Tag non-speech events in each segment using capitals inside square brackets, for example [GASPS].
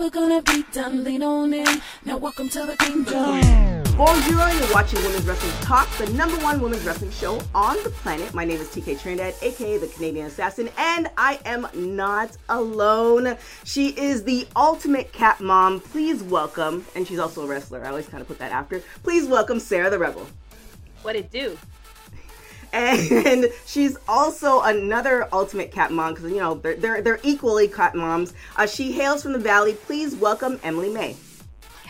never gonna be done. Lean on in. Now welcome to the kingdom. Bonjour, you're watching Women's Wrestling Talk, the number one women's wrestling show on the planet. My name is TK Trinidad, aka the Canadian Assassin, and I am not alone. She is the ultimate cat mom. Please welcome, and she's also a wrestler. I always kind of put that after. Please welcome Sarah the Rebel. What it do? And [LAUGHS] she's also another ultimate cat mom because you know they're they're, they're equally cat moms. Uh, she hails from the valley. Please welcome Emily Mae.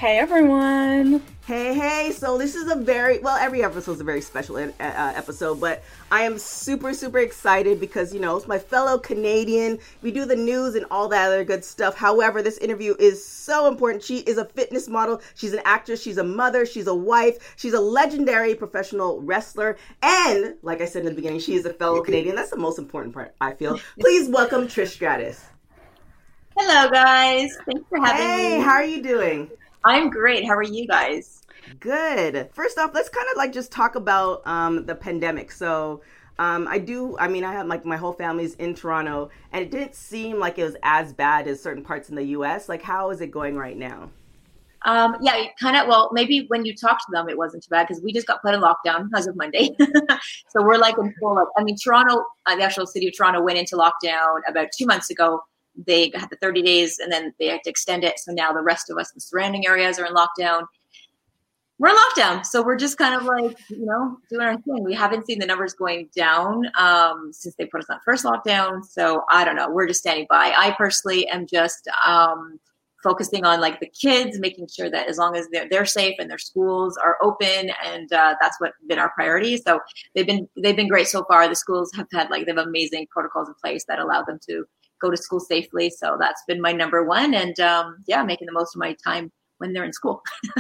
Hey everyone. Hey, hey. So this is a very, well, every episode is a very special uh, uh, episode, but I am super, super excited because, you know, it's my fellow Canadian. We do the news and all that other good stuff. However, this interview is so important. She is a fitness model. She's an actress. She's a mother. She's a wife. She's a legendary professional wrestler. And, like I said in the beginning, she is a fellow Canadian. That's the most important part, I feel. Please welcome Trish Stratus. Hello, guys. Thanks for having hey, me. Hey, how are you doing? I'm great. How are you guys? Good. First off, let's kind of like just talk about um, the pandemic. So, um, I do. I mean, I have like my whole family's in Toronto, and it didn't seem like it was as bad as certain parts in the U.S. Like, how is it going right now? Um, yeah, kind of. Well, maybe when you talk to them, it wasn't too bad because we just got put in lockdown as of Monday. [LAUGHS] so we're like in full. I mean, Toronto, uh, the actual city of Toronto, went into lockdown about two months ago, they had the 30 days and then they had to extend it. So now the rest of us in the surrounding areas are in lockdown. We're in lockdown. So we're just kind of like, you know, doing our thing. We haven't seen the numbers going down um, since they put us on first lockdown. So I don't know. We're just standing by. I personally am just um, focusing on like the kids, making sure that as long as they're, they're safe and their schools are open, and uh, that's what been our priority. So they've been they've been great so far. The schools have had like they have amazing protocols in place that allow them to go to school safely. So that's been my number one. And um, yeah, making the most of my time when they're in school. [LAUGHS]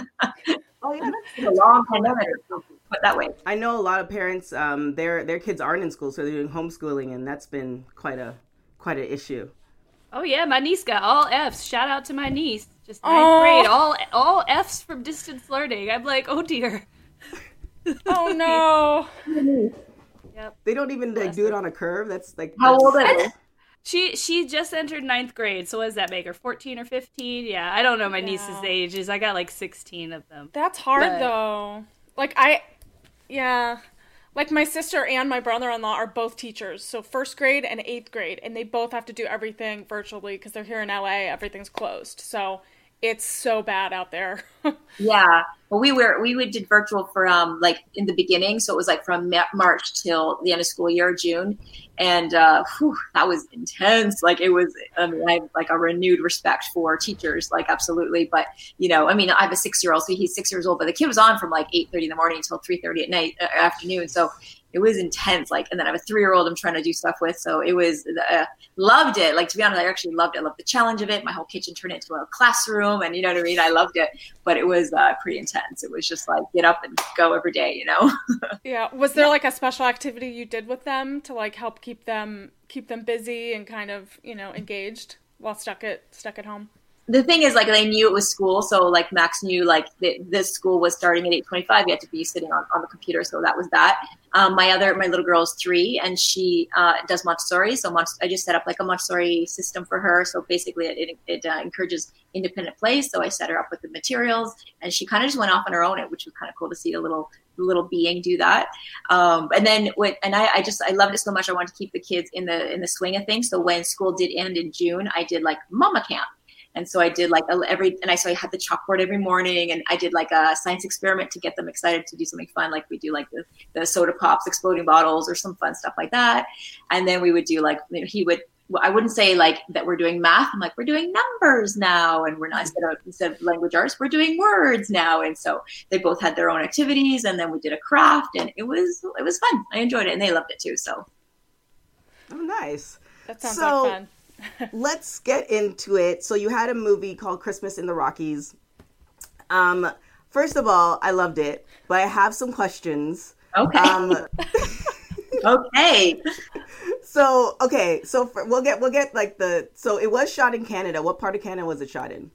oh yeah, that's a long pandemic. Put that way. I know a lot of parents, um, their their kids aren't in school, so they're doing homeschooling, and that's been quite a quite an issue. Oh yeah, my niece got all Fs. Shout out to my niece, just ninth oh. grade, all all Fs from distance learning. I'm like, oh dear. oh [LAUGHS] no. yep. They don't even like do it on a curve. That's like how that's, old are [LAUGHS] they? She she just entered ninth grade, so what does that make her? Fourteen or fifteen? Yeah, I don't know my yeah. niece's ages. I got like sixteen of them. That's hard but... though. Like I, yeah, like my sister and my brother-in-law are both teachers, so first grade and eighth grade, and they both have to do everything virtually because they're here in LA. Everything's closed, so it's so bad out there. [LAUGHS] yeah. Well, we were we did virtual for um like in the beginning, so it was like from March till the end of school year, June, and uh, whew, that was intense. Like it was. I mean, I have like a renewed respect for teachers, like absolutely. But you know, I mean, I have a six year old, so he's six years old, but the kid was on from like eight thirty in the morning until three thirty at night uh, afternoon. So it was intense. Like, and then I have a three year old I'm trying to do stuff with. So it was, uh, loved it. Like, to be honest, I actually loved it. I loved the challenge of it. My whole kitchen turned into a classroom and you know what I mean? I loved it, but it was uh, pretty intense. It was just like get up and go every day, you know? [LAUGHS] yeah. Was there like a special activity you did with them to like help keep them, keep them busy and kind of, you know, engaged while stuck at, stuck at home? the thing is like they knew it was school so like max knew like that this school was starting at 8.25 you had to be sitting on, on the computer so that was that um, my other my little girl is three and she uh, does montessori. So Mont- i just set up like a montessori system for her. So basically it, it, uh, encourages independent play so i set her up with the materials and she kind of just went off on her own which was kind of cool to see a little little being do that. Um, and then what and I, I just i loved it so much i wanted to keep the kids in the in the swing of things. So when school did end in june i did like mama camp and so I did like every, and I so I had the chalkboard every morning, and I did like a science experiment to get them excited to do something fun, like we do like the, the soda pops, exploding bottles, or some fun stuff like that. And then we would do like you know, he would. I wouldn't say like that we're doing math. I'm like we're doing numbers now, and we're not instead of instead of language arts, we're doing words now. And so they both had their own activities, and then we did a craft, and it was it was fun. I enjoyed it, and they loved it too. So, oh, nice. That sounds so, like fun let's get into it. So you had a movie called Christmas in the Rockies. Um, first of all, I loved it, but I have some questions. Okay. Um, [LAUGHS] okay. So okay, so for, we'll get we'll get like the so it was shot in Canada. What part of Canada was it shot in?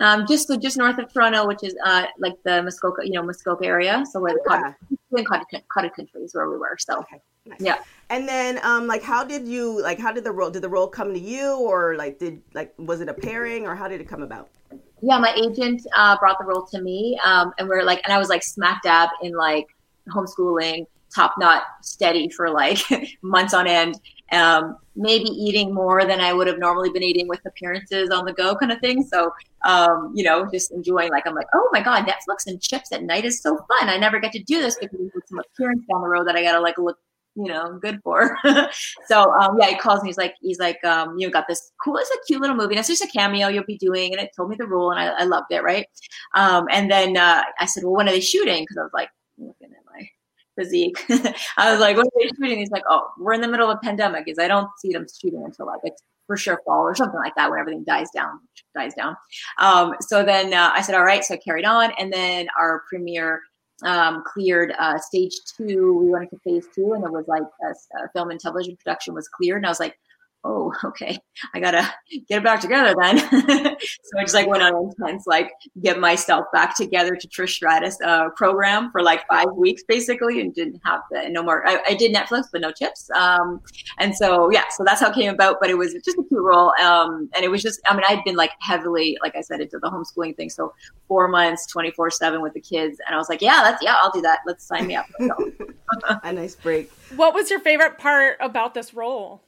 Um, just just north of Toronto, which is uh, like the Muskoka, you know, Muskoka area. So where the yeah. cottage, cottage, cottage country is where we were. So okay. Nice. yeah. And then, um, like, how did you like? How did the role? Did the role come to you, or like, did like was it a pairing, or how did it come about? Yeah, my agent uh, brought the role to me, um, and we're like, and I was like smack dab in like homeschooling, top knot, steady for like [LAUGHS] months on end. Um, maybe eating more than I would have normally been eating with appearances on the go, kind of thing. So, um, you know, just enjoying. Like, I'm like, oh my god, Netflix and chips at night is so fun. I never get to do this because there's some appearance down the road that I gotta like look you know, good for. [LAUGHS] so um, yeah, he calls me. He's like, he's like, um, you got this cool. It's a cute little movie. And it's just a cameo you'll be doing, and it told me the rule, and I, I loved it, right? Um, and then uh, I said, well, when are they shooting? Because I was like, looking at my physique. [LAUGHS] I was like, when are they shooting? He's like, oh, we're in the middle of a pandemic. Is I don't see them shooting until like it's for sure fall or something like that when everything dies down dies down um, so then uh, i said all right so i carried on and then our premiere um, cleared uh, stage two. We went into phase two, and it was like a, a, film and television production was cleared. And I was like, oh, [LAUGHS] okay, I gotta get it back together then. [LAUGHS] so I just like went on intense, like get myself back together to Trish Stratus uh, program for like five weeks basically, and didn't have the, no more. I, I, did Netflix, but no chips. Um, and so yeah, so that's how it came about. But it was just a cute role, um, and it was just. I mean, I'd been like heavily, like I said, into the homeschooling thing. So four months, twenty four seven with the kids, and I was like, yeah, that's yeah, I'll do that. Let's sign me up. [LAUGHS] a nice break. What was your favorite part about this role?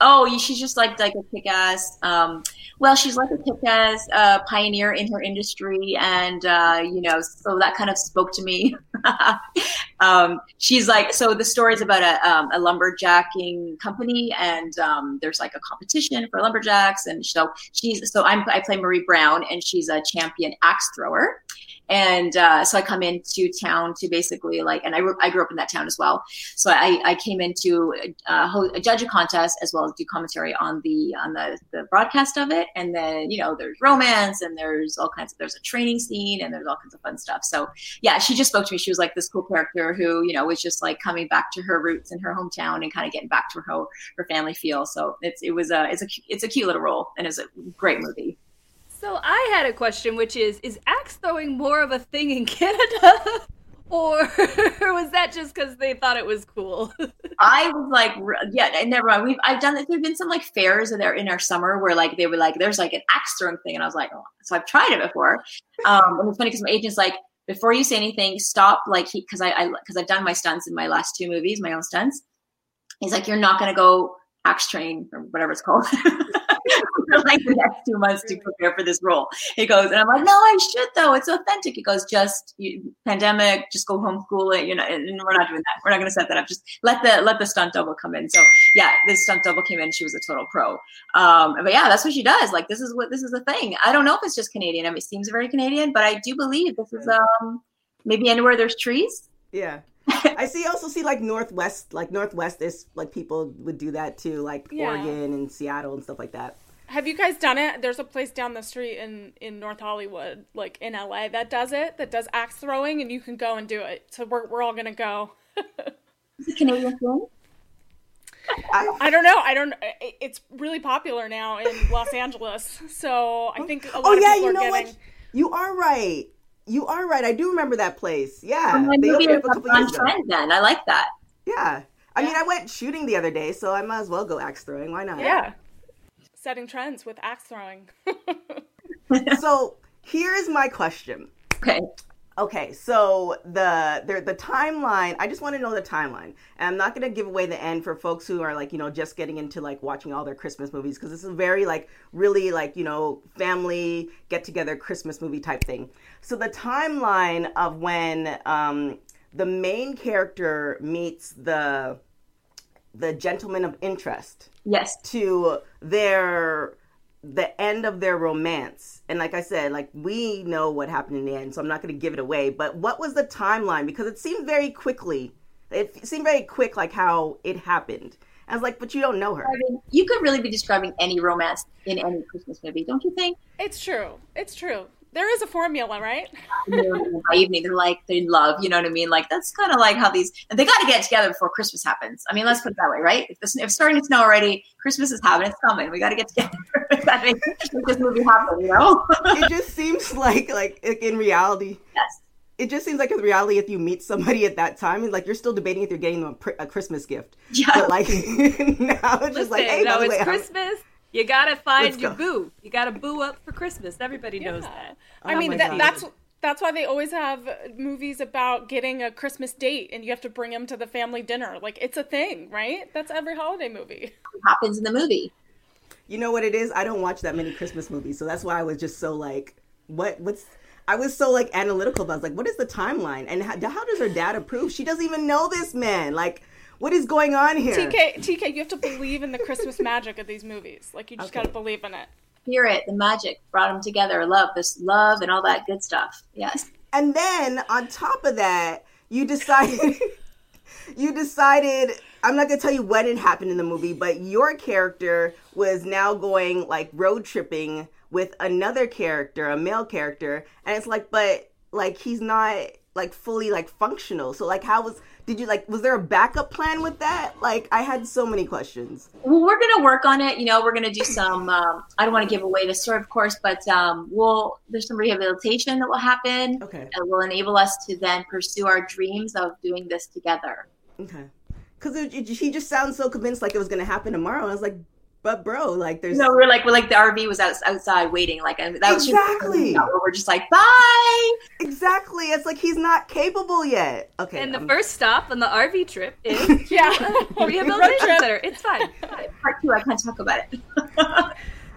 Oh, she's just like like a kick ass. Um, well, she's like a kick ass uh, pioneer in her industry, and uh, you know, so that kind of spoke to me. [LAUGHS] um, she's like, so the story is about a, um, a lumberjacking company, and um, there's like a competition for lumberjacks, and so she's so I'm I play Marie Brown, and she's a champion axe thrower. And uh, so I come into town to basically like, and I, I grew up in that town as well. So I, I came into uh, judge a contest as well as do commentary on the on the, the broadcast of it. And then you know there's romance and there's all kinds of there's a training scene and there's all kinds of fun stuff. So yeah, she just spoke to me. She was like this cool character who you know was just like coming back to her roots in her hometown and kind of getting back to her her family feel. So it's it was a it's a it's a cute little role and it's a great movie. So I had a question, which is: Is axe throwing more of a thing in [LAUGHS] Canada, or [LAUGHS] was that just because they thought it was cool? [LAUGHS] I was like, yeah, never mind. We've I've done. There've been some like fairs in there in our summer where like they were like, there's like an axe throwing thing, and I was like, oh. so I've tried it before. Um, and it's funny because my agent's like, before you say anything, stop. Like he, because I, because I've done my stunts in my last two movies, my own stunts. He's like, you're not gonna go axe train or whatever it's called. [LAUGHS] for like the next two months to prepare for this role. He goes, and I'm like, no, I should though. It's authentic. He goes, just you, pandemic, just go homeschool it. You know, and we're not doing that. We're not going to set that up. Just let the let the stunt double come in. So yeah, this stunt double came in. She was a total pro. Um, but yeah, that's what she does. Like this is what this is the thing. I don't know if it's just Canadian. I mean, it seems very Canadian, but I do believe this is um maybe anywhere there's trees. Yeah. [LAUGHS] I see also see like Northwest like Northwest is like people would do that too, like yeah. Oregon and Seattle and stuff like that. Have you guys done it? There's a place down the street in in North Hollywood, like in LA, that does it. That does axe throwing, and you can go and do it. So we're we're all gonna go. [LAUGHS] Is it Canadian film? I, I, don't know. I don't. It's really popular now in Los Angeles, so I think a lot oh, of yeah, people you know getting... what? You are right. You are right. I do remember that place. Yeah, they opened up a couple years trend. Then I like that. Yeah, I yeah. mean, I went shooting the other day, so I might as well go axe throwing. Why not? Yeah setting trends with axe throwing. [LAUGHS] so here's my question. Okay. Okay, so the, the the timeline. I just want to know the timeline, and I'm not going to give away the end for folks who are like you know just getting into like watching all their Christmas movies because this is a very like really like you know family get together Christmas movie type thing. So the timeline of when um, the main character meets the the gentleman of interest yes to their the end of their romance and like i said like we know what happened in the end so i'm not going to give it away but what was the timeline because it seemed very quickly it seemed very quick like how it happened I was like, but you don't know her. I mean, you could really be describing any romance in any Christmas movie, don't you think? It's true. It's true there is a formula, right? by [LAUGHS] evening, they're like they're love. You know what I mean? Like that's kind of like how these and they got to get together before Christmas happens. I mean, let's put it that way, right? If, this, if it's starting to snow already, Christmas is happening. It's coming. We got to get together. [LAUGHS] that makes this movie happen. You know? it just seems like like in reality. Yes. it just seems like in reality, if you meet somebody at that time, like you're still debating if you're getting them a, a Christmas gift. Yeah. But like [LAUGHS] now it's Listen, just like, hey, no, by the it's way, I'm- Christmas. You gotta find Let's your go. boo. You gotta boo up for Christmas. Everybody knows that. I Oh mean, that, God. that's that's why they always have movies about getting a Christmas date, and you have to bring them to the family dinner. Like it's a thing, right? That's every holiday movie. happens in the movie. You know what it is? I don't watch that many Christmas movies, so that's why I was just so like, what? What's? I was so like analytical. About, I was like, what is the timeline? And how, how does her dad approve? She doesn't even know this man. Like, what is going on here? TK, TK, you have to believe in the Christmas magic of these movies. Like you just Okay. gotta believe in it. Spirit, the magic brought them together. Love, this love and all that good stuff. Yes. And then on top of that, you decided [LAUGHS] you decided I'm not gonna tell you when it happened in the movie, but your character was now going like road tripping with another character, a male character, and it's like, but like he's not like fully like functional. So like how was did you like was there a backup plan with that? Like I had so many questions. Well, we're gonna work on it. You know, we're gonna do some. [LAUGHS] Um, I don't want to give away the story, of course, but um, we'll there's some rehabilitation that will happen Okay. that will enable us to then pursue our dreams of doing this together. Okay. Cause it, it, he just sounds so convinced like it was gonna happen tomorrow. And I was like, but bro, like there's No, we were like, we're like the RV was out, outside waiting, like, and that was Exactly. where we're just like, bye. Exactly. It's like he's not capable yet. Okay. And the um, first stop on the RV trip is [LAUGHS] Yeah. [LAUGHS] [LAUGHS] rehabilitation center. It's fine. fine. Part two, I can't talk about it.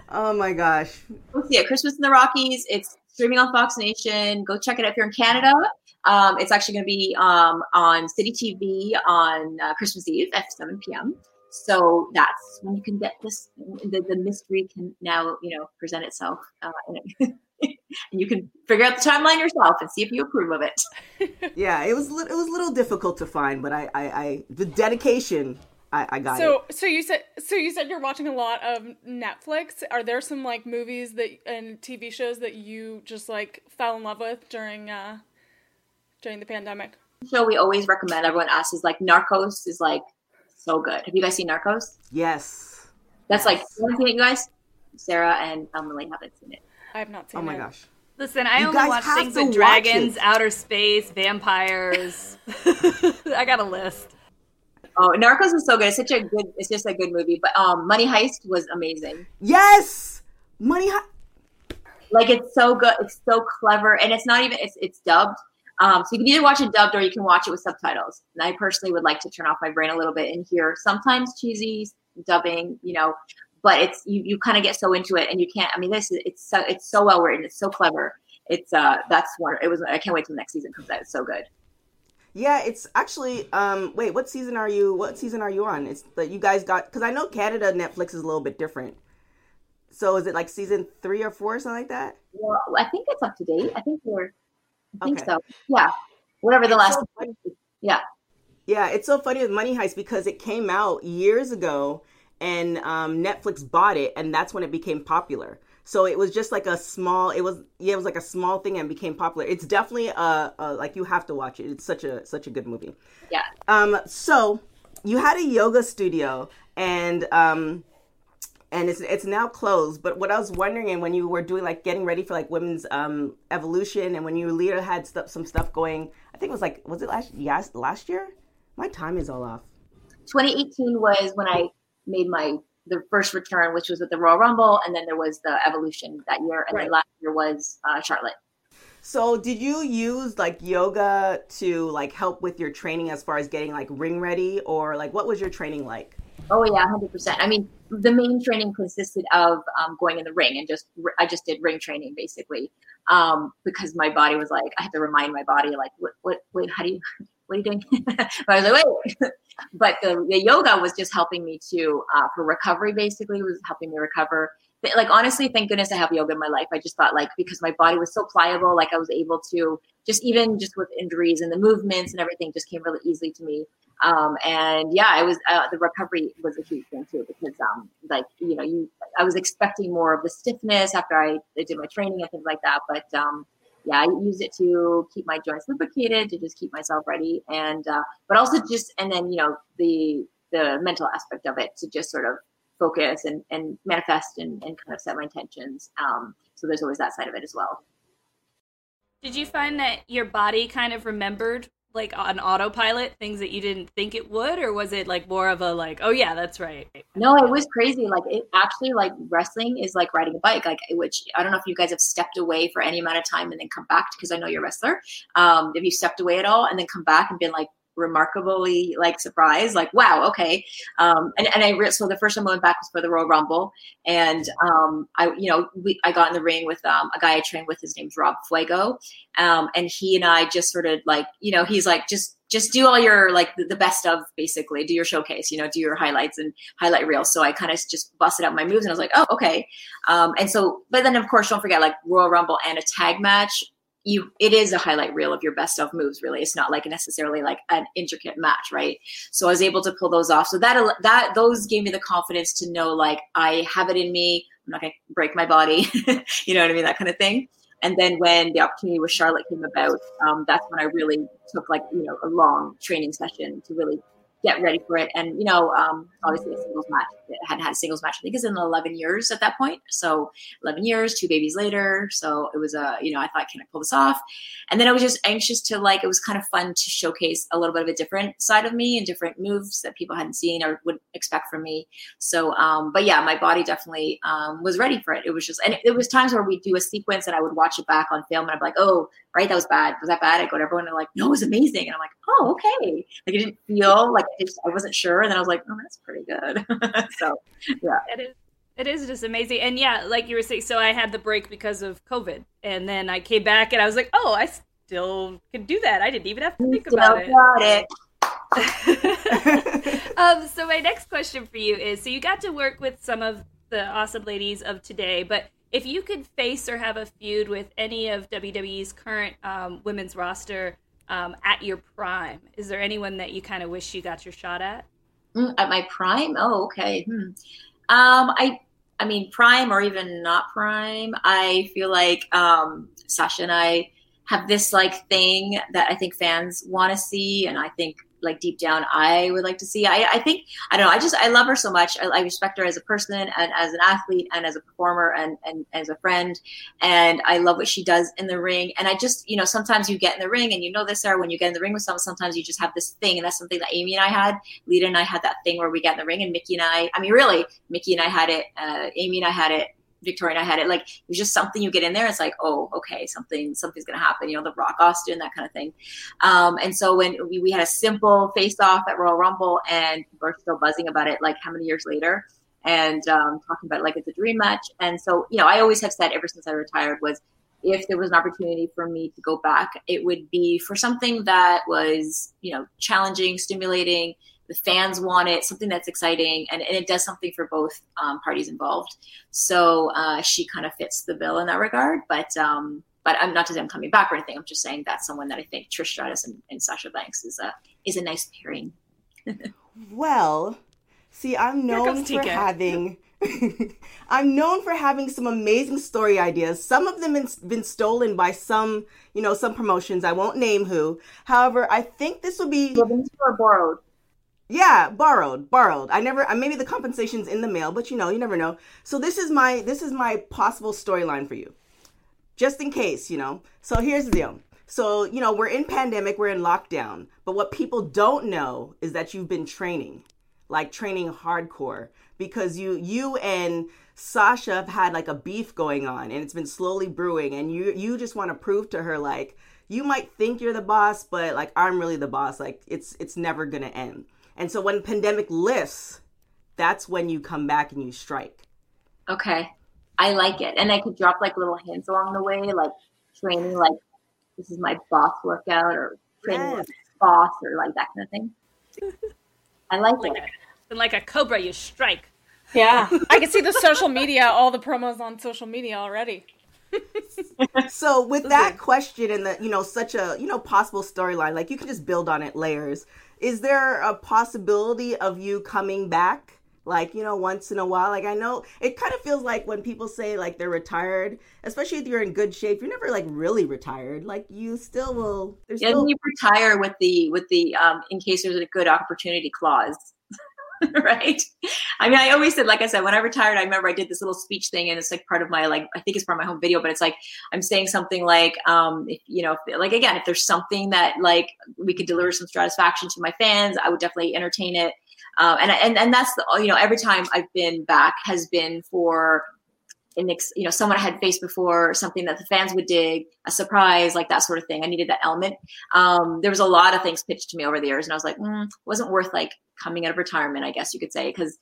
oh my gosh. Go see it. Christmas in the Rockies. It's streaming on Fox Nation. Go check it out if you're in Canada. Um, it's actually going to be um, on City TV on uh, Christmas Eve at 7 p.m. So that's when you can get this. The, the mystery can now, you know, present itself, uh, [LAUGHS] and you can figure out the timeline yourself and see if you approve of it. [LAUGHS] Yeah, it was it was a little difficult to find, but I I, I the dedication I, I got So, it. so you said, so you said you're watching a lot of Netflix. Are there some like movies that and TV shows that you just like fell in love with during uh during the pandemic? So we always recommend everyone asks is like Narcos is like so good. Have you guys seen Narcos? Yes. That's like Yes. you haven't seen it, you guys. Sarah and Emily haven't seen it. I have not seen. It. Oh my it. gosh. Listen, I You only watch things with dragons, it. outer space, vampires. [LAUGHS] [LAUGHS] I got a list. Oh, Narcos is so good. It's such a good. It's just a good movie. But um, Money Heist was amazing. Yes. Money. Hi- Like it's so good. It's so clever, and it's not even. It's it's dubbed. Um, so you can either watch it dubbed or you can watch it with subtitles. And I personally would like to turn off my brain a little bit and hear sometimes cheesy dubbing. You know, but it's you. You kind of get so into it, and you can't. I mean, this is it's so it's so well written. It's so clever. It's uh that's one. It was. I can't wait till the next season comes out. It's so good. Yeah, it's actually. Um, wait, what season are you? What season are you on? It's that you guys got because I know Canada Netflix is a little bit different. So is it like season three or four or something like that? Well, I think it's up to date. I think we're. I think Okay. so. Yeah. Whatever the It's last. so yeah. Yeah, it's so funny with Money Heist because it came out years ago and um, Netflix bought it, and that's when it became popular. So it was just like a small. It was yeah, it was like a small thing and became popular. It's definitely a, a like you have to watch it. It's such a such a good movie. Yeah. Um, so you had a yoga studio and um, and it's it's now closed. But what I was wondering, and when you were doing like getting ready for like women's um evolution, and when you later had stuff some stuff going, I think it was like was it last yes last year? My time is all off. 2018 was when I made my the first return, which was with the Royal Rumble, and then there was the Evolution that year, and Right. then last year was uh, Charlotte. So did you use like yoga to like help with your training as far as getting like ring ready, or like what was your training like? Oh yeah, hundred percent. I mean, the main training consisted of um, going in the ring and just I just did ring training basically um, because my body was like I had to remind my body like what what wait how do you what are you doing? [LAUGHS] but I was like wait, [LAUGHS] but the, the yoga was just helping me to uh, for recovery basically was helping me recover. But, like honestly, thank goodness I have yoga in my life. I just thought like because my body was so pliable, like I was able to just even just with injuries and the movements and everything just came really easily to me um, and yeah, I was uh, the recovery was a huge thing too because um, like you know you I was expecting more of the stiffness after I, I did my training and things like that, but um, yeah, I use it to keep my joints lubricated to just keep myself ready and uh, but also just and then you know the the mental aspect of it to just sort of focus and, and manifest and, and kind of set my intentions. Um, so there's always that side of it as well. Did you find that your body kind of remembered like on autopilot things that you didn't think it would or was it like more of a like oh yeah that's right. No it was crazy. Like it actually like wrestling is like riding a bike like which i don't know if you guys have stepped away for any amount of time and then come back because i know you're a wrestler um if you stepped away at all and then come back and been like remarkably like surprised like wow okay. Um and, and i re- so the first time i went back was for the royal rumble. And um i you know we i got in the ring with um a guy i trained with his name's rob fuego. Um and he and i just sort of like you know he's like just just do all your like the, best of basically. Do your showcase you know do your highlights and highlight reels. So i kind of just busted out my moves and i was like oh okay. Um and so but then of course don't forget like royal rumble and a tag match you it is a highlight reel of your best of moves really. It's not like necessarily like an intricate match right? So i was able to pull those off. So that that those gave me the confidence to know like i have it in me. I'm not going to break my body. [LAUGHS] You know what i mean? That kind of thing. And then when the opportunity with charlotte came about um, that's when i really took like you know a long training session to really get ready for it. And you know, um, obviously a singles match hadn't had a singles match. I think it's in 11 years at that point. So 11 years, two babies later. So it was a you know I thought, can I pull this off? And then I was just anxious to like it was kind of fun to showcase a little bit of a different side of me and different moves that people hadn't seen or would expect from me. So, um, but yeah, my body definitely um, was ready for it. It was just and it, it was times where we'd do a sequence and I would watch it back on film and I'd be like, oh, right, that was bad. Was that bad? I go to everyone and like, no, it was amazing. And I'm like, oh, okay. Like it didn't feel like just, I wasn't sure. And then I was like, oh, that's pretty good. [LAUGHS] so yeah. It is. It is just amazing. And yeah, like you were saying, so I had the break because of COVID. And then I came back and I was like, oh, I still can do that. I didn't even have to think about it. it. [LAUGHS] [LAUGHS] um, so my next question for you is: so you got to work with some of the awesome ladies of today, but if you could face or have a feud with any of WWE's current um, women's roster um, at your prime, is there anyone that you kind of wish you got your shot at? Mm, at my prime? Oh, okay. Hmm. Um, I, I mean, prime or even not prime. I feel like um, Sasha and I have this like thing that I think fans want to see, and I think like deep down I would like to see. I, I think I don't know. I just I love her so much. I, I, respect her as a person and as an athlete and as a performer and and as a friend. And I love what she does in the ring. And I just you know sometimes you get in the ring and you know this Sarah when you get in the ring with someone sometimes you just have this thing and that's something that Amy and I had. Lita and I had that thing where we get in the ring and Mickey and I. I mean really Mickey and I had it. Uh, Amy and I had it Victoria and I had it. Like it was just something you get in there. It's like, oh, okay, something something's gonna happen. You know, the Rock Austin, that kind of thing. Um, and so when we, we had a simple face off at Royal Rumble, and we're still buzzing about it. Like how many years later? And um, talking about it like it's a dream match. And so you know, I always have said ever since I retired was if there was an opportunity for me to go back, it would be for something that was, you know, challenging, stimulating, the fans want it, something that's exciting, and, and it does something for both um, parties involved. So uh, she kind of fits the bill in that regard. But um, but I'm not to say I'm coming back or anything. I'm just saying that's someone that I think Trish Stratus and, and Sasha Banks is a is a nice pairing. [LAUGHS] well, see, I'm known for having. [LAUGHS] I'm known for having some amazing story ideas. Some of them have been stolen by some, you know, some promotions. I won't name who. However, I think this would be They were borrowed. Yeah, borrowed, borrowed. I never. Maybe the compensation's in the mail, but you know, you never know. So this is my this is my possible storyline for you, just in case, you know. So here's the deal. So you know, we're in pandemic, we're in lockdown, but what people don't know is that you've been training, like training hardcore, because you you and Sasha have had like a beef going on, and it's been slowly brewing, and you you just want to prove to her like you might think you're the boss, but like I'm really the boss. Like it's it's never gonna end. And so when pandemic lifts, that's when you come back and you strike. Okay. I like it. And I could drop like little hints along the way, like training like this is my boss workout or training yes. boss or like that kind of thing. I like, like it. A, like a cobra, you strike. Yeah. [LAUGHS] I can see the social media, all the promos on social media already. [LAUGHS] so with that question and the you know such a you know possible storyline like you can just build on it layers is there a possibility of you coming back like you know once in a while? Like i know it kind of feels like when people say like they're retired especially if you're in good shape you're never like really retired. Like you still will yeah still... you retire with the with the um in case there's a good opportunity clause [LAUGHS] right? I mean, I always said, like I said, when I retired, I remember I did this little speech thing, and it's like part of my like I think it's part of my home video, but it's like I'm saying something like, um, if you know, if, like again, if there's something that like we could deliver some satisfaction to my fans, I would definitely entertain it. Um, and and and that's the you know every time I've been back has been for an ex, you know someone I had faced before, something that the fans would dig, a surprise, like that sort of thing. I needed that element. Um, there was a lot of things pitched to me over the years, and I was like, mm, wasn't worth like coming out of retirement, I guess you could say, because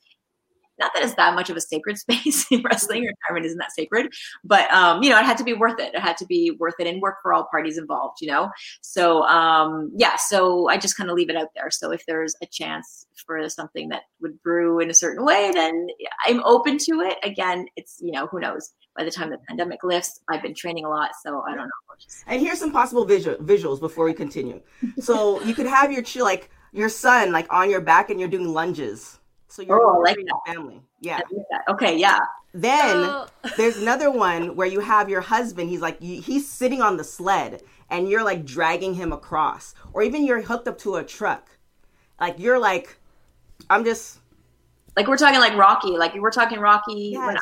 not that it's that much of a sacred [LAUGHS] space in wrestling. Retirement isn't that sacred, but um, you know, it had to be worth it. It had to be worth it and work for all parties involved. You know, so um, yeah. So I just kind of leave it out there. So if there's a chance for something that would brew in a certain way, then I'm open to it. Again, it's you know, who knows. By the time the pandemic lifts, I've been training a lot, so I don't know. And here's some possible visual, visuals before we continue. So you could have your like your son like on your back and you're doing lunges so you're oh, like that. family. Yeah. Like okay. Yeah. Then oh. [LAUGHS] there's another one where you have your husband. He's like he's sitting on the sled, and you're like dragging him across, or even you're hooked up to a truck. Like you're like, I'm just. Like we're talking like Rocky. Like we're talking Rocky. Yes.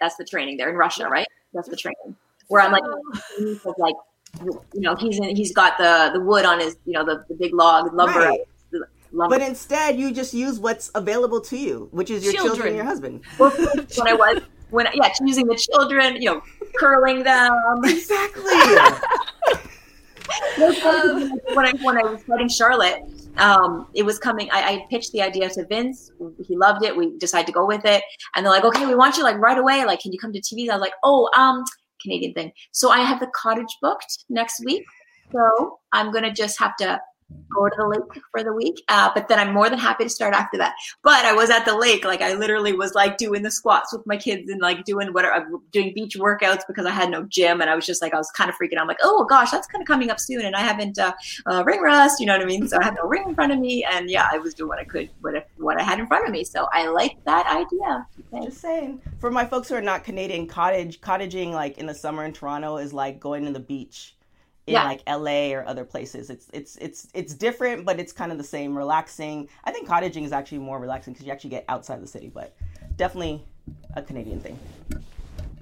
That's the training there in Russia, right? That's the training. Where I'm like, like you know, he's in, he's got the the wood on his, you know, the, the big log lumber. Right Love but it. instead, you just use what's available to you, which is your children, children and your husband. [LAUGHS] when I was, when yeah, choosing the children, you know, curling them. [LAUGHS] Exactly. [LAUGHS] um, when I when I was fighting Charlotte, um, it was coming. I, I, pitched the idea to Vince. He loved it. We decided to go with it, and they're like, "Okay, we want you like right away. Like, can you come to TV?" I was like, "Oh, um, Canadian thing." So I have the cottage booked next week. So I'm gonna just have to go to the lake for the week. Uh, but then I'm more than happy to start after that. But I was at the lake, like I literally was like doing the squats with my kids and like doing whatever, I'm doing beach workouts because I had no gym. And I was just like, I was kind of freaking out. I'm like, oh gosh, that's kind of coming up soon. And I haven't uh, uh, ring rust, you know what I mean? So I have no ring in front of me. And yeah, I was doing what I could, what, what I had in front of me. So I like that idea. Just saying. For my folks who are not Canadian, cottage, cottaging like in the summer in Toronto is like going to the beach in yeah. like LA or other places. It's it's it's it's different, but it's kind of the same. Relaxing. I think cottaging is actually more relaxing because you actually get outside the city, but definitely a Canadian thing.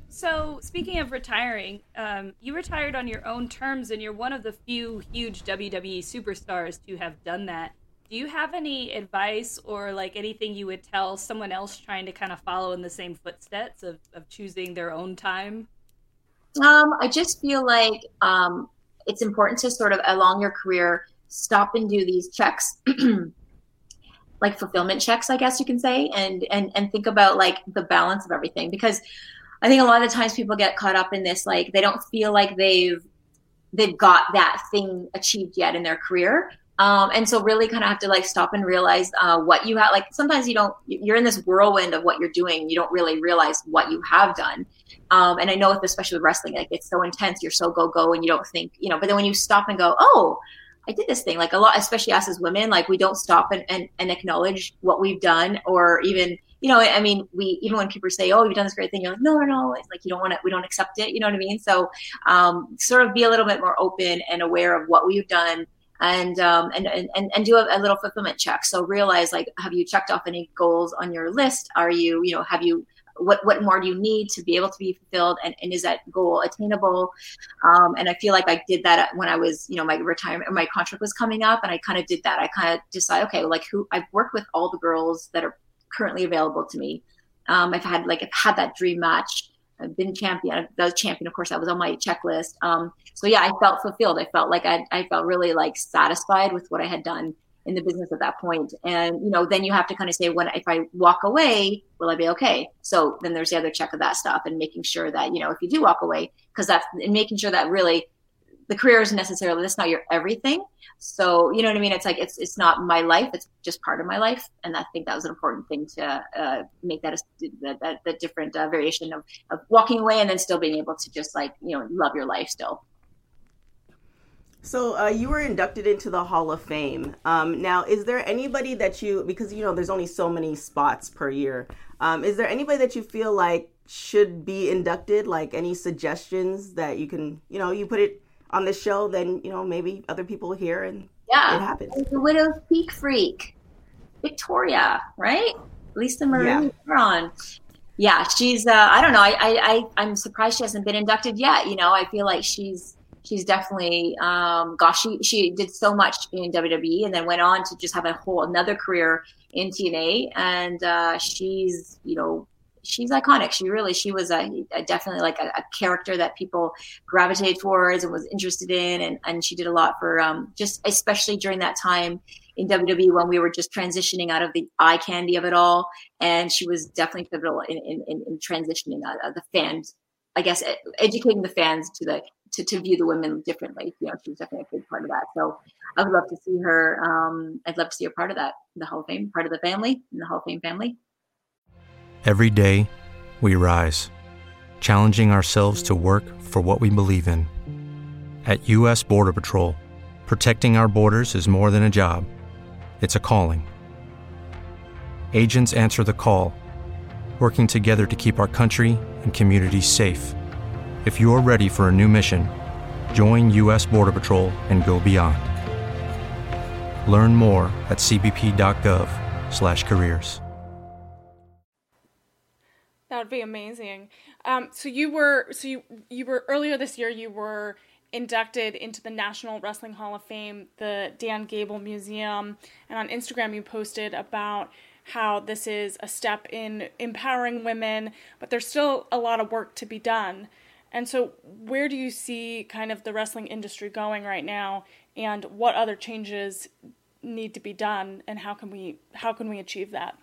So speaking of retiring, um, you retired on your own terms, and you're one of the few huge WWE superstars to have done that. Do you have any advice or like anything you would tell someone else trying to kind of follow in the same footsteps of, of choosing their own time? Um, I just feel like um, it's important to sort of along your career stop and do these checks [CLEARS THROAT] like fulfillment checks i guess you can say and and and think about like the balance of everything. Because i think a lot of times people get caught up in this like they don't feel like they've they've got that thing achieved yet in their career. Um, and so really kind of have to like stop and realize uh, what you have like sometimes you don't you're in this whirlwind of what you're doing. You don't really realize what you have done um, and I know, especially with wrestling, like it's so intense, you're so go go, and you don't think, you know. But then when you stop and go, oh, I did this thing, like a lot, especially us as women, like we don't stop and, and, and acknowledge what we've done, or even, you know, I mean, we even when people say, oh, you've done this great thing, you're like, no, no, no, it's like you don't want to, we don't accept it, you know what I mean? So, um, sort of be a little bit more open and aware of what we've done and um, and, and and do a, a, little fulfillment check. So realize like, have you checked off any goals on your list? Are you, you know, have you what what more do you need to be able to be fulfilled and, and is that goal attainable um, and i feel like i did that when i was you know my retirement my contract was coming up and i kind of did that i kind of decided okay like who i've worked with all the girls that are currently available to me um, i've had like i've had that dream match I've been champion. Was champion, of course. That was on my checklist. Um, so yeah, I felt fulfilled. I felt like I, I felt really like satisfied with what I had done in the business at that point. And, you know, then you have to kind of say, when, if I walk away, will I be okay? So then there's the other check of that stuff and making sure that, you know, if you do walk away, because that's and making sure that really the career isn't necessarily, that's not your everything. So, you know what I mean? It's like, it's, it's not my life. It's just part of my life. And I think that was an important thing to uh, make that, a, that, that, that different uh, variation of, of walking away and then still being able to just like, you know, love your life still. So uh, you were inducted into the Hall of Fame. Um, now, is there anybody that you because you know there's only so many spots per year? Um, is there anybody that you feel like should be inducted? Like any suggestions that you can you know you put it on the show, then you know maybe other people hear and yeah, it happens. The Widow's Peak Freak. Victoria, right? Lisa Marie yeah. Yeah, she's. Uh, I don't know. I, I I am surprised she hasn't been inducted yet. You know, I feel like she's she's definitely. Um, gosh, she she did so much in WWE and then went on to just have a whole another career in TNA, and uh, she's you know she's iconic. She really, she was a, a definitely like a, a, character that people gravitated towards and was interested in, and and she did a lot for um, just especially during that time in WWE when we were just transitioning out of the eye candy of it all, and she was definitely pivotal in in, in transitioning uh, the fans. I guess educating the fans to the to, to view the women differently. You know, she was definitely a big part of that. So I would love to see her. Um, I'd love to see her part of that, the Hall of Fame, part of the family, the Hall of Fame family. Every day, we rise, challenging ourselves to work for what we believe in. At U.S. Border Patrol, protecting our borders is more than a job, it's a calling. Agents answer the call, working together to keep our country and communities safe. If you're ready for a new mission, join U.S. Border Patrol and go beyond. Learn more at cbp.gov/careers. That would be amazing. Um, so you were so you you were earlier this year you were inducted into the National Wrestling Hall of Fame, the Dan Gable Museum, and on Instagram you posted about how this is a step in empowering women, but there's still a lot of work to be done. And so, where do you see kind of the wrestling industry going right now, and what other changes need to be done, and how can we how can we achieve that?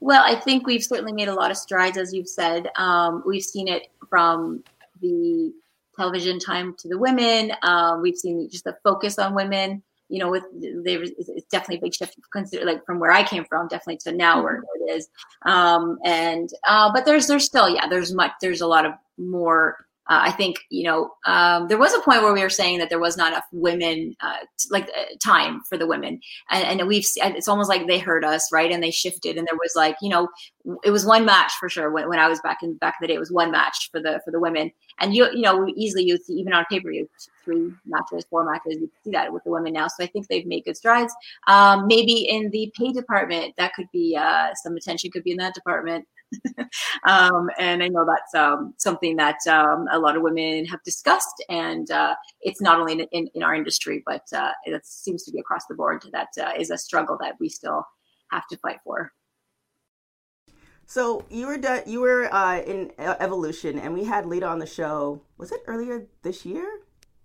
Well, I think we've certainly made a lot of strides, as you've said. Um, we've seen it from the television time to the women. Um, we've seen just the focus on women. You know, with there it's definitely a big shift. Consider like from where I came from, definitely to now where it is. Um, and uh, but there's there's still yeah there's much there's a lot of more uh, I think you know um, there was a point where we were saying that there was not enough women uh, t- like uh, time for the women, and, and, we've it's almost like they heard us right, and they shifted, and there was like you know it was one match for sure when, when I was back in back in the day it was one match for the for the women, and you you know easily you see even on paper you three matches four matches you can see that with the women now, so I think they've made good strides. Um, maybe in the pay department that could be uh, some attention could be in that department. [LAUGHS] um, and I know that's um, something that um, a lot of women have discussed, and uh, it's not only in, in, in our industry, but uh, it seems to be across the board. That uh, is a struggle that we still have to fight for. So you were you were uh, in Evolution, and we had Lita on the show. Was it earlier this year?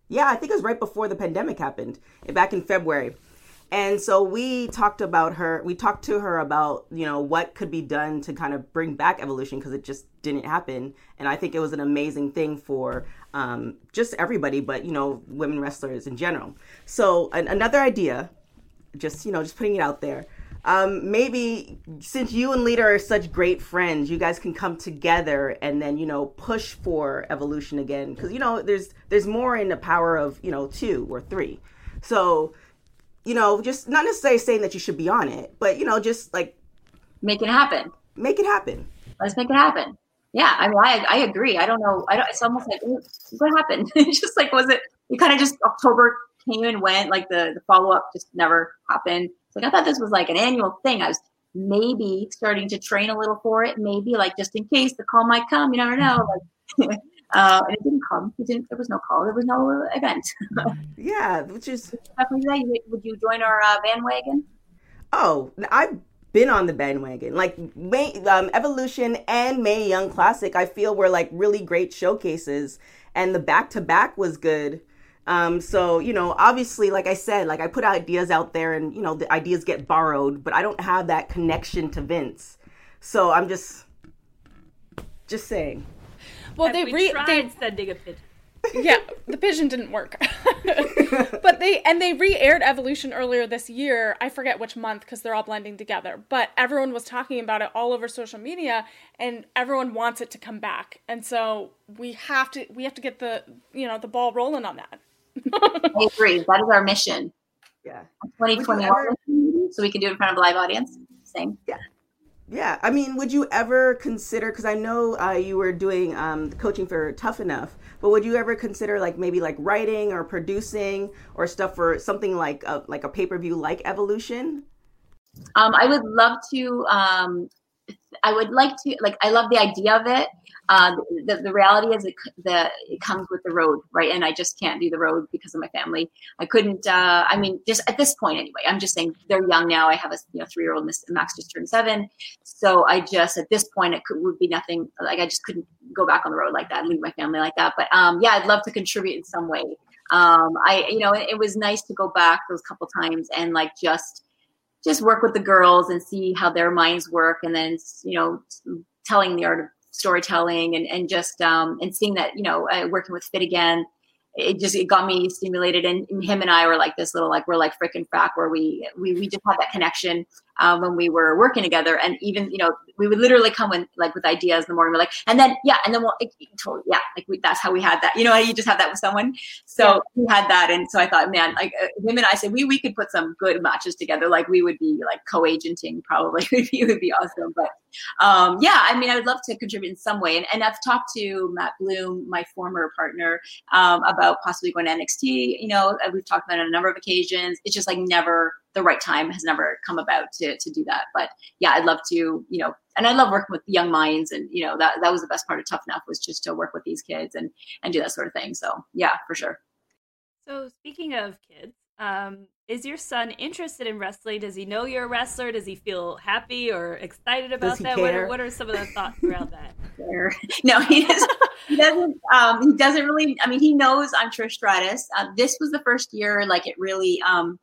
Yeah, I think it was right before the pandemic happened, back in February. And so we talked about her, we talked to her about, you know, what could be done to kind of bring back evolution because it just didn't happen. And I think it was an amazing thing for um, just everybody, but, you know, women wrestlers in general. So an- another idea, just, you know, just putting it out there. Um, maybe since you and Lita are such great friends, you guys can come together and then you know push for evolution again because you know there's there's more in the power of you know two or three. So you know, just not necessarily saying that you should be on it, but you know, just like make it happen. Make it happen. Let's make it happen. Yeah, I mean, I, I agree. I don't know. I don't. It's almost like what happened. [LAUGHS] it's just like was it? You kind of just October came and went. Like the the follow up just never happened. Like I thought this was like an annual thing. I was maybe starting to train a little for it. Maybe like just in case the call might come. You never know. Like [LAUGHS] Uh, and it didn't come. It didn't. There was no call. There was no event. yeah, which is [LAUGHS] definitely. Would you join our uh, bandwagon? Oh, I've been on the bandwagon. Like May, um, Evolution and Mae Young Classic, I feel were like really great showcases, and the back to back was good. Um, so you know, obviously, like I said, like I put ideas out there, and you know, the ideas get borrowed, but I don't have that connection to Vince. So I'm just, just saying. Well, they we re- tried they sending a pigeon. [LAUGHS] yeah, the pigeon didn't work. [LAUGHS] but they and they re-aired Evolution earlier this year. I forget which month because they're all blending together. But everyone was talking about it all over social media, and everyone wants it to come back. And so we have to we have to get the you know the ball rolling on that. I agree. That is our mission. Yeah. 2021, so we can do it in front of a live audience. Same. Yeah. Yeah, I mean, would you ever consider? Because I know uh, you were doing um, coaching for Tough Enough, but would you ever consider like maybe like writing or producing or stuff for something like a, like a pay per view like Evolution? Um, I would love to. Um, I would like to like. I love the idea of it. Uh, the, the reality is it, the, it comes with the road, right? And I just can't do the road because of my family. I couldn't. Uh, I mean, just at this point, anyway. I'm just saying they're young now. I have a you know three year old. Max just turned seven, so I just at this point it could, would be nothing. Like I just couldn't go back on the road like that, leave my family like that. But um, yeah, I'd love to contribute in some way. Um, I you know it, it was nice to go back those couple times and like just just work with the girls and see how their minds work and then you know telling the art of storytelling and, and just um, and seeing that you know uh, working with Fit again it just it got me stimulated. And, and, him and i were like this little like we're like frickin' frack where we we, we just had that connection um, when we were working together. And even, you know, we would literally come in like with ideas in the morning. We're like, and then, yeah, and then we'll, totally, yeah, like we, that's how we had that. You know, you just have that with someone. So yeah. we had that. And so I thought, man, like uh, him and I said, we, we could put some good matches together. Like we would be like co-agenting probably. [LAUGHS] it would be awesome. But um, yeah, I mean, I would love to contribute in some way. And, and I've talked to Matt Bloom, my former partner, um, about possibly going to NXT. You know, we've talked about it on a number of occasions. It's just like never the right time has never come about to to do that. But yeah, I'd love to, you know, and I love working with young minds, and you know that that was the best part of Tough Enough was just to work with these kids and and do that sort of thing. So yeah, for sure. So speaking of kids, um, is your son interested in wrestling? Does he know you're a wrestler? Does he feel happy or excited about that? What are, what are, some of the thoughts around that? [LAUGHS] [LAUGHS] no, he doesn't. He doesn't. Um, he doesn't really. I mean, he knows I'm Trish Stratus. Uh, this was the first year, like it really. Um,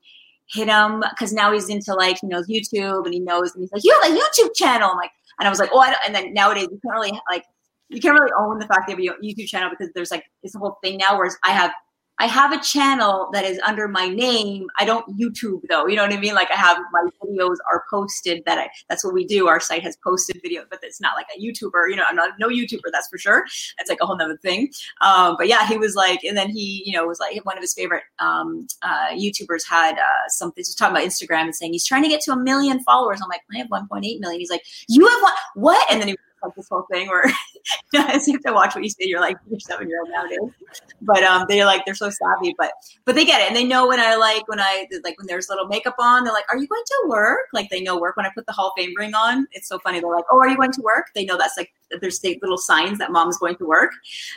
hit him because now he's into like he knows YouTube and he knows and he's like, you have a YouTube channel. I'm like, and I was like, oh, I and then nowadays you can't really like you can't really own the fact that you have a YouTube channel because there's like this whole thing now. Whereas I have I have a channel that is under my name. I don't YouTube though. You know what I mean? Like I have my videos are posted that I that's what we do. Our site has posted videos, but it's not like a YouTuber. You know, I'm not no YouTuber, that's for sure. It's like a whole nother thing. Um, but yeah, he was like, and then he, you know, was like one of his favorite um, uh, YouTubers had uh, something. Was talking about Instagram and saying he's trying to get to a million followers. I'm like, I have 1.8 million. He's like, you have one what? And then he like this whole thing where [LAUGHS] you, have to watch what you say. You're like you're seven year old nowadays, but um, they're like they're so savvy, but but they get it and they know when I like when I like when there's little makeup on. They're like, "Are you going to work?" Like they know work when I put the Hall of Fame ring on. It's so funny. They're like, "Oh, are you going to work?" They know that's like there's little signs that mom's going to work.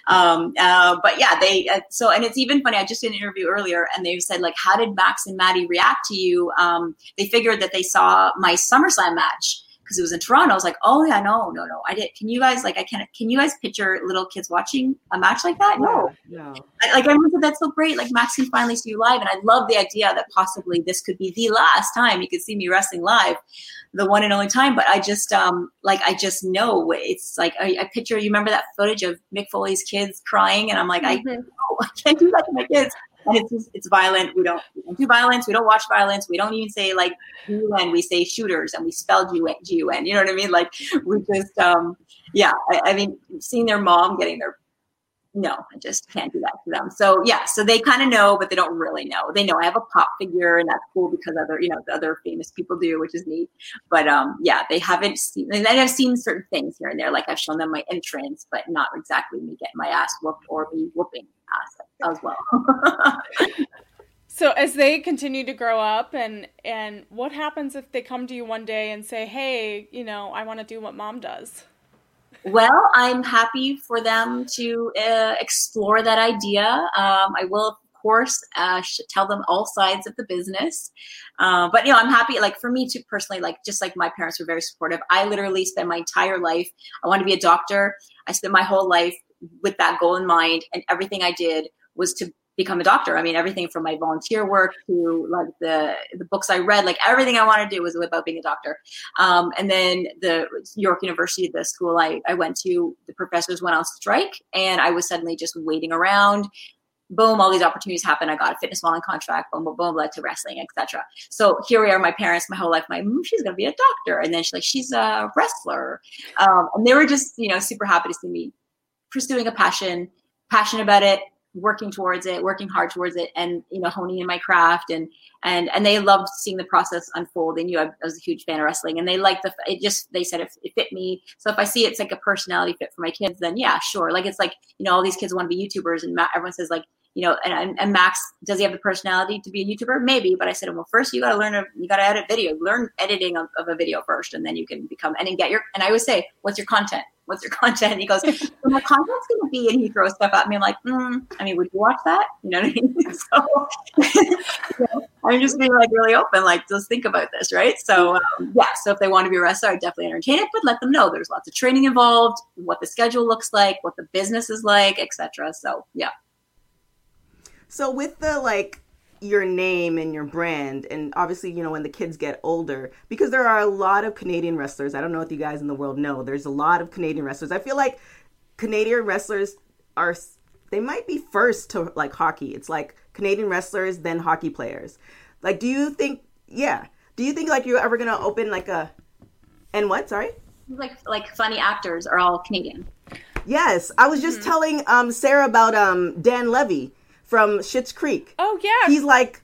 Um, uh, but yeah, they uh, so and it's even funny. I just did an interview earlier, and they said like, "How did Max and Maddie react to you?" Um, they figured that they saw my SummerSlam match because it was in Toronto. I was like, oh yeah, no, no, no. I did. Can you guys like? I can't. Can you guys picture little kids watching a match like that? No, no. I, like everyone said, that's so great. Like Max can finally see you live, and I love the idea that possibly this could be the last time you could see me wrestling live, the one and only time. But I just um like I just know it's like I, I picture. You remember that footage of Mick Foley's kids crying, and I'm like, mm-hmm. I, oh, [LAUGHS] I can't do that to my kids and it's just, it's violent. We don't, we don't do violence. We don't watch violence. We don't even say like UN. We say shooters, and we spell G U N. You know what I mean? Like we just, um, yeah. I, I mean, seeing their mom getting their no, I just can't do that to them. So yeah, so they kind of know, but they don't really know. They know I have a pop figure, and that's cool because other, you know, the other famous people do, which is neat. But um, yeah, they haven't seen. And I've seen certain things here and there, like I've shown them my entrance, but not exactly me getting my ass whooped or me whooping ass as well. so as they continue to grow up, and and what happens if they come to you one day and say, "Hey, you know, I want to do what mom does." Well, I'm happy for them to uh, explore that idea. Um, I will, of course, uh, tell them all sides of the business. Uh, but you know, I'm happy. Like for me too, personally, like just like my parents were very supportive. I literally spent my entire life. I wanted to be a doctor. I spent my whole life with that goal in mind, and everything I did was to become a doctor. I mean, everything from my volunteer work to like the the books I read, like everything I wanted to do was about being a doctor. Um, and then the York University, the school I, I went to, the professors went on strike, and I was suddenly just waiting around. Boom! All these opportunities happened. I got a fitness modeling contract. Boom, boom, boom, led to wrestling, etc. So here we are. My parents, my whole life, my mom, she's to be a doctor, and then she's like, she's a wrestler, um, and they were just, you know, super happy to see me pursuing a passion, passionate about it, working towards it, working hard towards it, and you know, honing in my craft, and and and they loved seeing the process unfold. They knew I, was a huge fan of wrestling, and they liked the. It just they said if it fit me. So if I see it's like a personality fit for my kids, then yeah, sure. Like it's like you know, all these kids want to be YouTubers, and everyone says like you know, and, and Max, does he have the personality to be a YouTuber? Maybe, but I said, well, first you got to learn, a, you got to edit video, learn editing of, of, a video first, and then you can become, and then get your, and I always say, what's your content? What's your [LAUGHS] content? And he goes, my content's going to be, and he throws stuff at me. I'm like, mm, I mean, would you watch that? You know what I mean? [LAUGHS] so you [LAUGHS] I'm just being like really open, like, just think about this, right? So, um, yeah, so if they want to be a wrestler, I definitely entertain it, but let them know there's lots of training involved, what the schedule looks like, what the business is like, etc. So, yeah. So with the like your name and your brand and obviously you know when the kids get older because there are a lot of Canadian wrestlers. I don't know if you guys in the world know. There's a lot of Canadian wrestlers. I feel like Canadian wrestlers are they might be first to like hockey. It's like Canadian wrestlers then hockey players. Like do you think yeah, do you think like you're ever to open like a and what? Sorry? Like like funny actors are all Canadian. Yes, I was just mm-hmm. telling um Sarah about um Dan Levy from Schitt's Creek. Oh yeah, he's like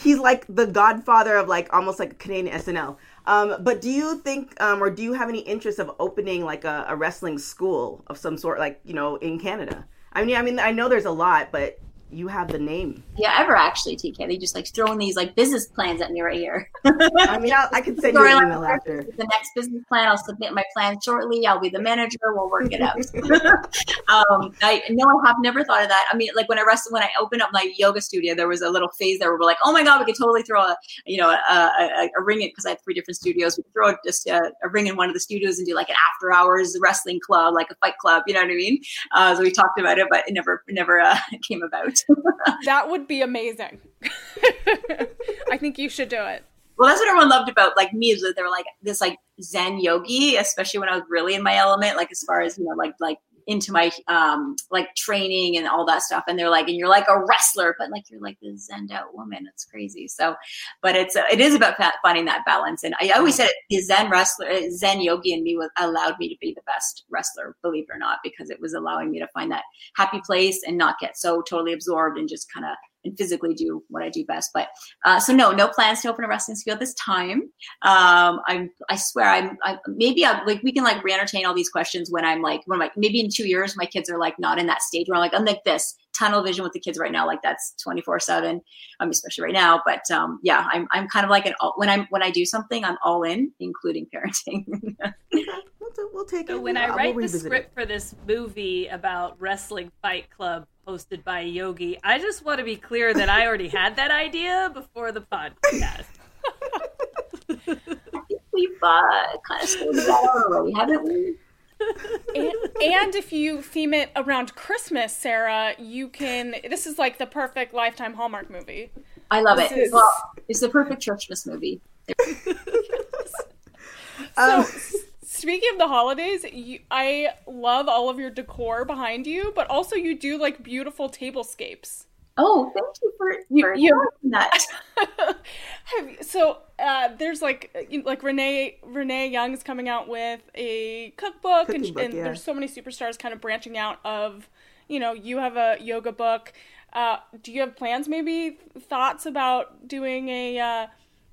he's like the godfather of like almost like Canadian SNL. Um, but do you think, um, or do you have any interest of opening like a, a, wrestling school of some sort, like you know, in Canada? I mean, I mean, I know there's a lot, but you have the name. Yeah, ever actually, TK. They just like throwing these like business plans at me right here. [LAUGHS] I mean, I'll, i can send you an email after. The next business plan, I'll submit my plan shortly. I'll be the manager. We'll work it out. [LAUGHS] [LAUGHS] um, I no, I have never thought of that. I mean, like when I rested, when I opened up my yoga studio, there was a little phase there where we're like, oh my god, we could totally throw a you know a, a, a ring in because I have three different studios. We could throw just a, a, ring in one of the studios and do like an after hours wrestling club, like a fight club. You know what I mean? Uh, so we talked about it, but it never never uh, came about. That would be amazing. [LAUGHS] I think you should do it. Well, that's what everyone loved about like me is that they were like this like Zen yogi, especially when I was really in my element, like as far as you know, like like into my um like training and all that stuff. And they're like and you're like a wrestler but like you're like a zen out woman. It's crazy. So but it's it is about finding that balance. And i always said the zen wrestler uh, zen yogi in me was allowed me to be the best wrestler believe it or not because it was allowing me to find that happy place and not get so totally absorbed and just kind of and physically do what I do best. But uh, so no, no plans to open a wrestling school this time. Um, I'm, I swear, I'm, I, maybe I'm like we can like re-entertain all these questions when I'm like when I'm like maybe in two years my kids are like not in that stage where I'm like I'm like this tunnel vision with the kids right now like that's 24 seven um especially right now but um yeah i'm i'm kind of like an all when i'm when i do something i'm all in including parenting [LAUGHS] we'll, we'll, take so it when i write we'll the script it. for this movie about wrestling fight club hosted by Yogi. I just want to be clear that I already had that idea before the podcast. We've uh, kind of sorted that already, haven't we? and, and, if you theme it around Christmas, Sarah, you can. This is like the perfect lifetime Hallmark movie. I love this it. Is... Well, it's the perfect Christmas movie. [LAUGHS] so, Speaking of the holidays, you, I love all of your decor behind you, but also you do like beautiful tablescapes. Oh, thank you for, for you, that. [LAUGHS] so uh, there's like like Renee Renee Young's coming out with a cookbook, and, book, and yeah. there's so many superstars kind of branching out of you know you have a yoga book. Uh, do you have plans, maybe thoughts about doing a uh,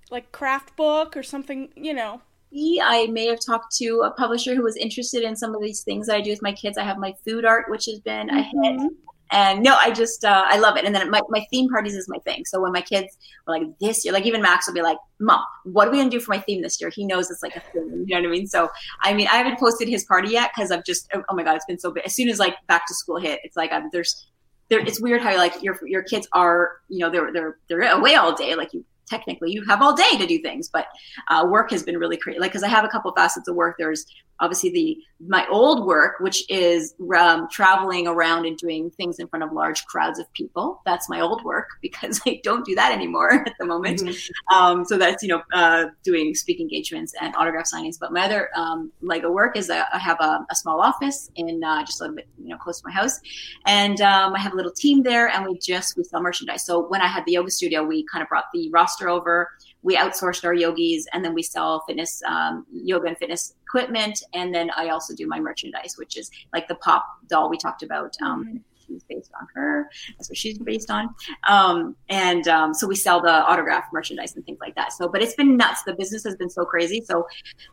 like craft book or something? You know. I may have talked to a publisher who was interested in some of these things that I do with my kids. I have my food art, which has been mm-hmm. a hit. Mm-hmm. And no, I just uh, I love it. And then my, my theme parties is my thing. So when my kids were like this year, like even Max will be like, "Mom, what are we gonna do for my theme this year?" He knows it's like a thing. You know what I mean? So I mean, I haven't posted his party yet because I've just oh my god, it's been so big. As soon as like back to school hit, it's like I'm, there's there. It's weird how like your your kids are you know they're they're they're away all day. Like you technically you have all day to do things but uh, work has been really creative like because i have a couple facets of work. There's obviously the my old work which is um, traveling around and doing things in front of large crowds of people. That's my old work [LAUGHS] because i don't do that anymore at the moment. Mm-hmm. um, so that's you know uh, doing speak engagements and autograph signings. But my other um, lego work is i have a, a small office in uh, just a little bit you know close to my house. And um, i have a little team there and we just we sell merchandise. So when i had the yoga studio we kind of brought the roster over. We outsourced our yogis and then we sell fitness um, yoga and fitness equipment. And then i also do my merchandise which is like the pop doll we talked about um, based on her. That's what she's based on. Um, and um, so we sell the autograph merchandise and things like that. So, but it's been nuts. The business has been so crazy. So,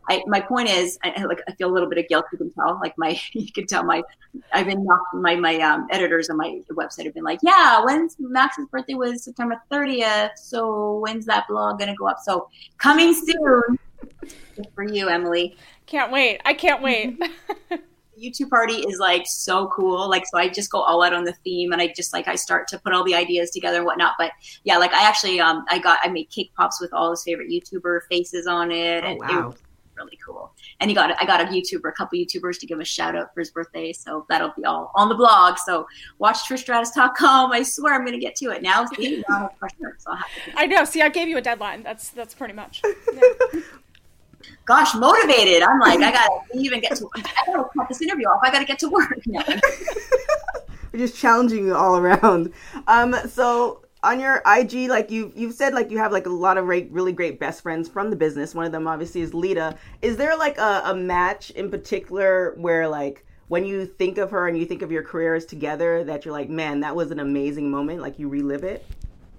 I, my point is, I, like I feel a little bit of guilt. You can tell, like my, [LAUGHS] you can tell my, I've been my my um, editors on my website have been like, yeah, when's Max's birthday was September 30th. So when's that blog gonna go up? So coming soon for you, Emily. Can't wait. I can't wait. [LAUGHS] YouTube party is like so cool. Like, so I just go all out on the theme and I just like, I start to put all the ideas together and whatnot. But yeah, like I actually, um, I got, I made cake pops with all his favorite YouTuber faces on it. Oh, and wow. it was really cool. And he got, I got a YouTuber, a couple YouTubers to give a shout out for his birthday. So that'll be all on the blog. So watch trishstratus.com. I swear I'm going to get to it now. See, now I pressure, so I'll have to I know. See, I gave you a deadline. That's that's pretty much. [LAUGHS] Yeah. Gosh, motivated. I'm like, I gotta even get to. I gotta cut this interview off. I gotta get to work. [LAUGHS] [LAUGHS] We're just challenging you all around. Um, so on your IG, like you you've said, like you have like a lot of re- really great best friends from the business. One of them obviously is Lita. Is there like a, a match in particular where like when you think of her and you think of your careers together that you're like, man, that was an amazing moment. Like you relive it.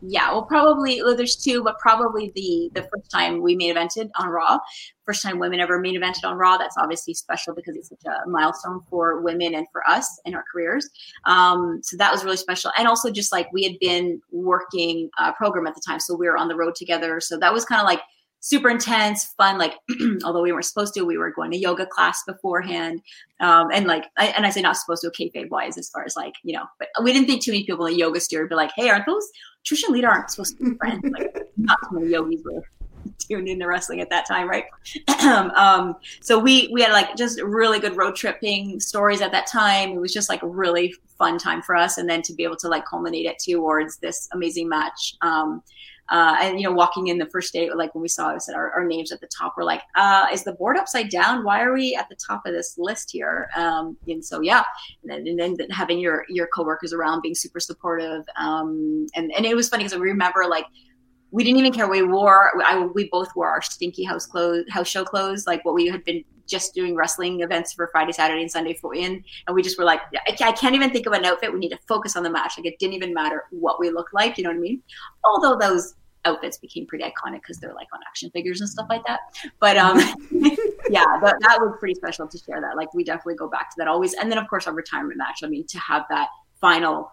Yeah, well, probably well, there's two, but probably the the first time we main evented on Raw, first time women ever main evented on Raw. That's obviously special because it's such a milestone for women and for us in our careers. Um, so that was really special, and also just like we had been working a program at the time, so we were on the road together. So that was kind of like super intense, fun. Like, [CLEARS THROAT] although we weren't supposed to, we were going to yoga class beforehand. Um, and like, I, and I say not supposed to, kayfabe wise, as far as like, you know, but we didn't think too many people in yoga studio would be like, hey, aren't those Trisha and Lita aren't supposed to be friends? Like, not too many yogis were [LAUGHS] tuned into wrestling at that time, right? [CLEARS THROAT] um, so we we had like just really good road tripping stories at that time. It was just like a really fun time for us, and then to be able to like culminate it towards this amazing match. Um, uh, and you know, walking in the first day, like when we saw us, our, our names at the top, we're like, uh, "Is the board upside down? Why are we at the top of this list here?" Um, and so, yeah, and then, and then having your your coworkers around being super supportive, um, and and it was funny because I remember like we didn't even care. We wore, I, we both wore our stinky house clothes, house show clothes, like what we had been just doing wrestling events for Friday, Saturday, and Sunday for in. And we just were like, I, can't even think of an outfit. We need to focus on the match. Like it didn't even matter what we looked like. You know what I mean? Although those outfits became pretty iconic because they're like on action figures and stuff like that. But um, [LAUGHS] yeah, that, that was pretty special to share that. Like we definitely go back to that always. And then of course our retirement match. I mean, to have that final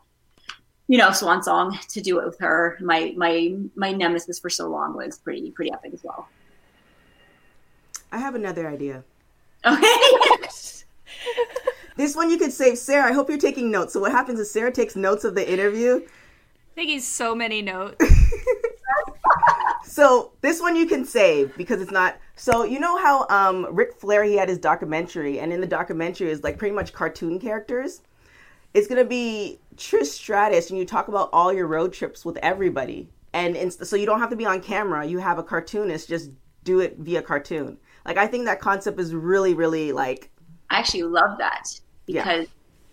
you know, swan song to do it with her. My my my nemesis for so long was pretty pretty epic as well. I have another idea. Okay. This one you could save. Sarah, I hope you're taking notes. So what happens is Sarah takes notes of the interview. Taking so many notes. [LAUGHS] So this one you can save because it's not. So you know how um Ric Flair he had his documentary, and in the documentary is like pretty much cartoon characters. It's gonna be Trish Stratus, and you talk about all your road trips with everybody, and inst- so you don't have to be on camera. You have a cartoonist just do it via cartoon. Like I think that concept is really, really like I actually love that Yeah. because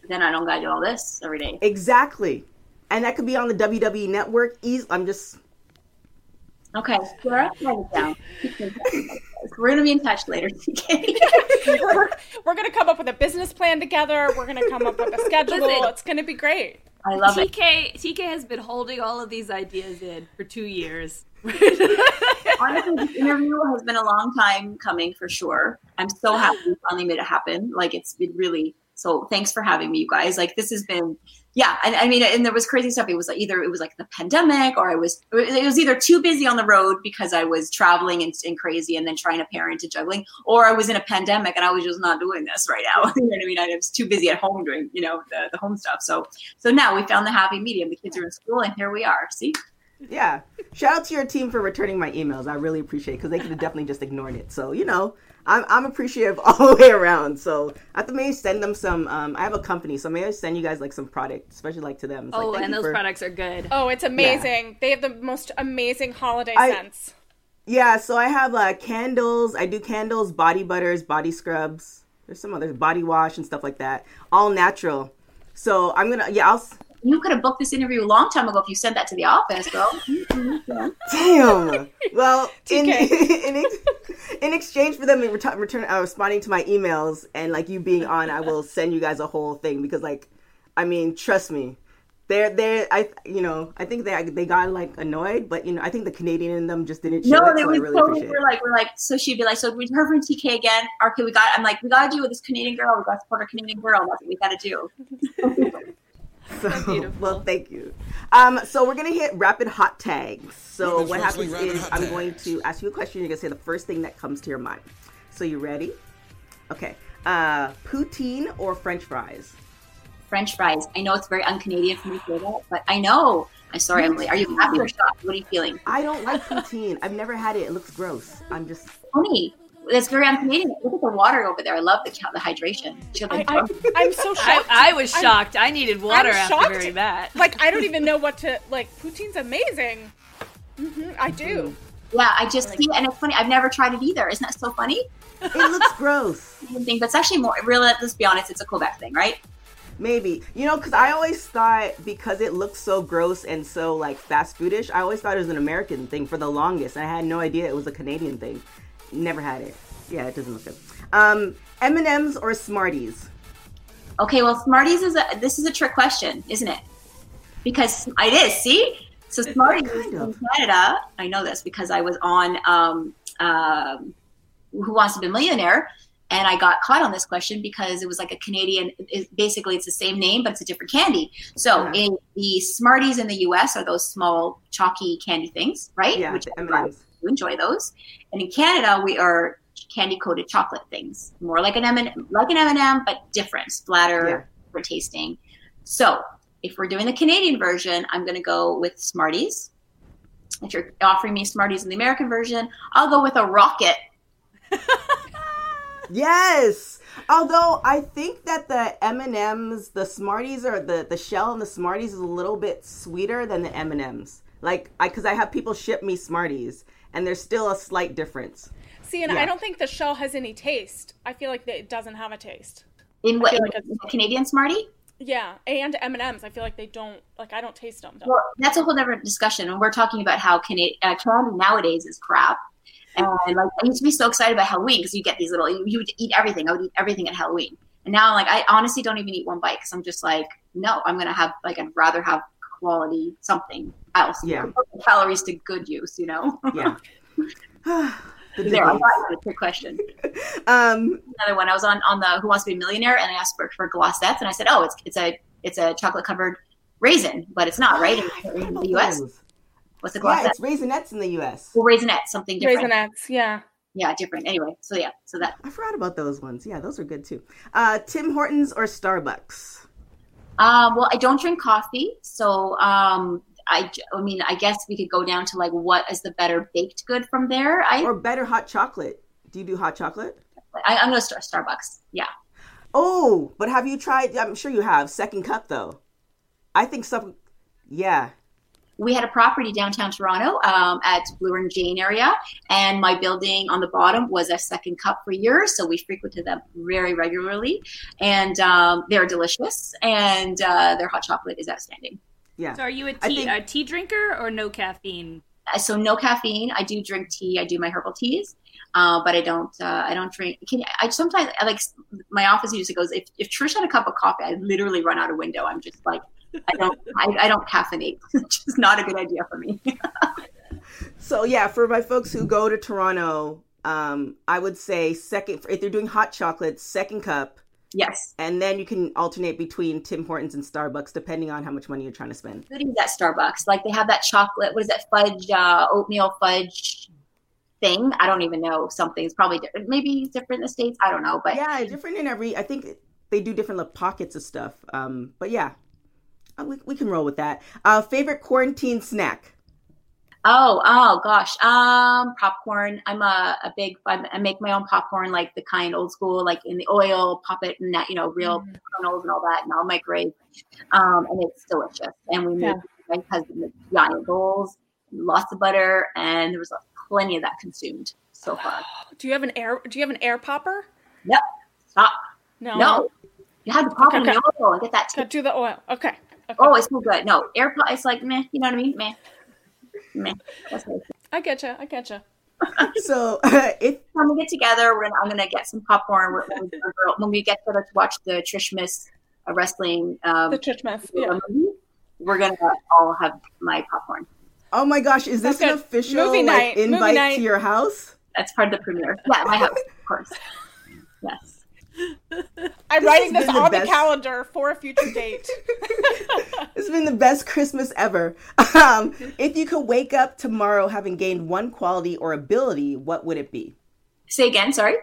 then I don't gotta do all this every day. exactly, and that could be on the WWE network. Easy I'm just Okay, Sarah, write it down. [LAUGHS] We're gonna be in touch later, TK. [LAUGHS] we're, we're gonna come up with a business plan together. We're gonna come up with a schedule. Listen. It's gonna be great. I love it. TK TK has been holding all of these ideas in for two years. [LAUGHS] Honestly, this interview has been a long time coming for sure. I'm so happy we finally made it happen. Like it's been really so. Thanks for having me, you guys. Like this has been, yeah. And I mean, and there was crazy stuff. It was like either it was like the pandemic, or I was it was either too busy on the road because I was traveling and, and crazy, and then trying to parent and juggling, or I was in a pandemic and I was just not doing this right now. [LAUGHS] you know what I mean? I was too busy at home doing you know the, the home stuff. So so now we found the happy medium. The kids are in school, and here we are. See. Yeah. Shout out to your team for returning my emails. I really appreciate it because they could have definitely just ignored it. So, you know, I'm, I'm appreciative [LAUGHS] all the way around. So I have to maybe send them some. Um, I have a company, so maybe I send you guys like some product, especially like to them. It's oh, thank and those for- products are good. Oh, it's amazing. They have the most amazing holiday I- scents. Yeah, so I have uh, candles. I do candles, body butters, body scrubs. There's some others, body wash and stuff like that. All natural. So I'm gonna, yeah, I'll. S- You could have booked this interview a long time ago if you sent that to the office, bro. Damn. [LAUGHS] Well, in, TK. [LAUGHS] in, ex- in exchange for them return, return uh, responding to my emails and like you being on, I will send you guys a whole thing because like I mean, trust me, they're they I you know I think they they got like annoyed, but you know I think the Canadian in them just didn't. No, it, they so was really totally appreciate we're like we're like so she'd be like so we her from TK again. Okay, we got. I'm like we got to do with this Canadian girl. We got to support our Canadian girl. That's what we got to do. [LAUGHS] it. So, beautiful. well, thank you. Um, so we're gonna hit rapid hot tags. So Women's what happens is I'm Tag. going to ask you a question. You're gonna say the first thing that comes to your mind. So you ready? Okay. Uh, poutine or French fries? French fries. I know it's very un-Canadian for me to say that, but I know. I'm sorry, Emily. Are you happy or shocked? What are you feeling? I don't like poutine. I've never had it. It looks gross. I'm just. Funny. That's very un-Canadian. Look at the water over there. I love the the hydration. I, I, i'm so [LAUGHS] I, shocked. I was I'm- shocked. I needed water I'm after shocked. hearing [LAUGHS] that. Like I don't even know what to like. Poutine's amazing. hmm I do. yeah, I just see, and it's funny. I've never tried it either. Isn't that so funny? It looks [LAUGHS] gross. Thing, but it's actually more. Really, let's be honest. It's a Quebec thing, right? Maybe. You know, because I always thought because it looks so gross and so like fast foodish, I always thought it was an American thing for the longest. I had no idea it was a Canadian thing. Never had it. Yeah, it doesn't look good. Um, M and M's or Smarties? Okay, well, Smarties is a this is a trick question, isn't it? Because it is. See, so Smarties Kind in. Canada. I know this because I was on um, um, Who Wants to Be a Millionaire, and I got caught on this question because it was like a Canadian. It, basically, it's the same name, but it's a different candy. So, Uh-huh. in the Smarties in the U.S. are those small chalky candy things, right? Yeah, Which the M you enjoy those. And in Canada, we are candy coated chocolate things, more like an m&m like an M and m but different, splatter, Yeah. different tasting. So if we're doing the Canadian version, I'm going to go with Smarties. If you're offering me Smarties in the American version, I'll go with a Rocket. [LAUGHS] Yes. Although I think that the M and M's, the Smarties, or the the shell and the Smarties is a little bit sweeter than the M and M's. Like, I because I have people ship me Smarties, and there's still a slight difference. See, and Yeah. I don't think the shell has any taste. I feel like it doesn't have a taste. In what in like it's- the Canadian Smartie? Yeah, and M and M's. I feel like they don't like. I don't taste them. Though. Well, that's a whole different discussion. And we're talking about how Canadian uh, candy nowadays is crap. And like I used to be so excited about Halloween because you get these little, you, you would eat everything. I would eat everything at Halloween. And now I'm like, I honestly don't even eat one bite because I'm just like, no, I'm gonna have like I'd rather have quality something else. Yeah. Calories to good use, you know. Yeah. [LAUGHS] [SIGHS] the there, I debates. thought you a trick question. [LAUGHS] Um, Another one. I was on on the Who Wants to Be a Millionaire, and I asked for for Glosettes, and I said, oh, it's it's a it's a chocolate covered raisin, but it's not right [GASPS] in, in the U.S. What's a Yeah, Glosette? it's Raisinets in the U.S. well, raisinette, something different. Raisinets. Yeah. Yeah, different. Anyway, so yeah, so that I forgot about those ones. Yeah, those are good too. Uh, Tim Hortons or Starbucks? Um, well, I don't drink coffee, so um, I, I mean, I guess we could go down to like what is the better baked good from there. I, Or better hot chocolate? Do you do hot chocolate? I I'm gonna start Starbucks. Yeah, Oh, but have you tried? I'm sure you have. Second Cup though. I think some. Yeah. we had a property downtown Toronto um, at Bloor and Jane area, and my building on the bottom was a Second Cup for years, so we frequented them very regularly, and um, they're delicious, and uh, their hot chocolate is outstanding. Yeah. So are you a I tea, think- a tea drinker or no caffeine? Uh, so no caffeine. I do drink tea. I do my herbal teas, uh, but I don't. Uh, I don't drink. Can I sometimes I like my office usually goes. If if Trish had a cup of coffee, I literally run out a window. I'm just like, I don't. [LAUGHS] I, I don't caffeinate. [LAUGHS] It's just not a good idea for me. [LAUGHS] So yeah, for my folks who go to Toronto, um, I would say second if they're doing hot chocolate, Second Cup, yes. and then you can alternate between Tim Hortons and Starbucks depending on how much money you're trying to spend. goodies at Starbucks. Like they have that chocolate. What is that fudge? Uh, oatmeal fudge thing. I don't even know. Something's probably different. Maybe different in the states. I don't know. But Yeah, different in every. I think they do different little pockets of stuff. Um, but yeah, Uh, we we can roll with that. Uh, favorite quarantine snack. Oh, oh gosh. Um, popcorn. I'm a, a big. I make my own popcorn, like the kind old school, like in the oil, pop it, and that you know, real kernels and all that, and I'll microwave. Um, and it's delicious. And we Yeah. made my husband the giant bowls, lots of butter, and there was plenty of that consumed so [GASPS] far. Do you have an air? Do you have an air popper? Yep. Stop. No. No. You have to pop Okay, in the oil and get that Got to the oil. Okay. okay. Oh, it's so good. No, air, pop, It's like meh. You know what I mean? Meh. Meh. That's what it is. I get you. I get you. [LAUGHS] So [LAUGHS] if When we get together, we're gonna, I'm gonna get some popcorn. We're, when, we, when we get together to watch the Trish Miss a wrestling um, The Trish Smith. Yeah. movie, we're gonna all have my popcorn. Oh my gosh, is this That's an good. official Movie like night, movie invite night. to your house? That's part of the premiere. Yeah, my house, of course. [LAUGHS] Yes. I'm This writing this been the on best- the calendar for a future date. [LAUGHS] It's been the best Christmas ever. Um, if you could wake up tomorrow having gained one quality or ability, what would it be? Say again. Sorry.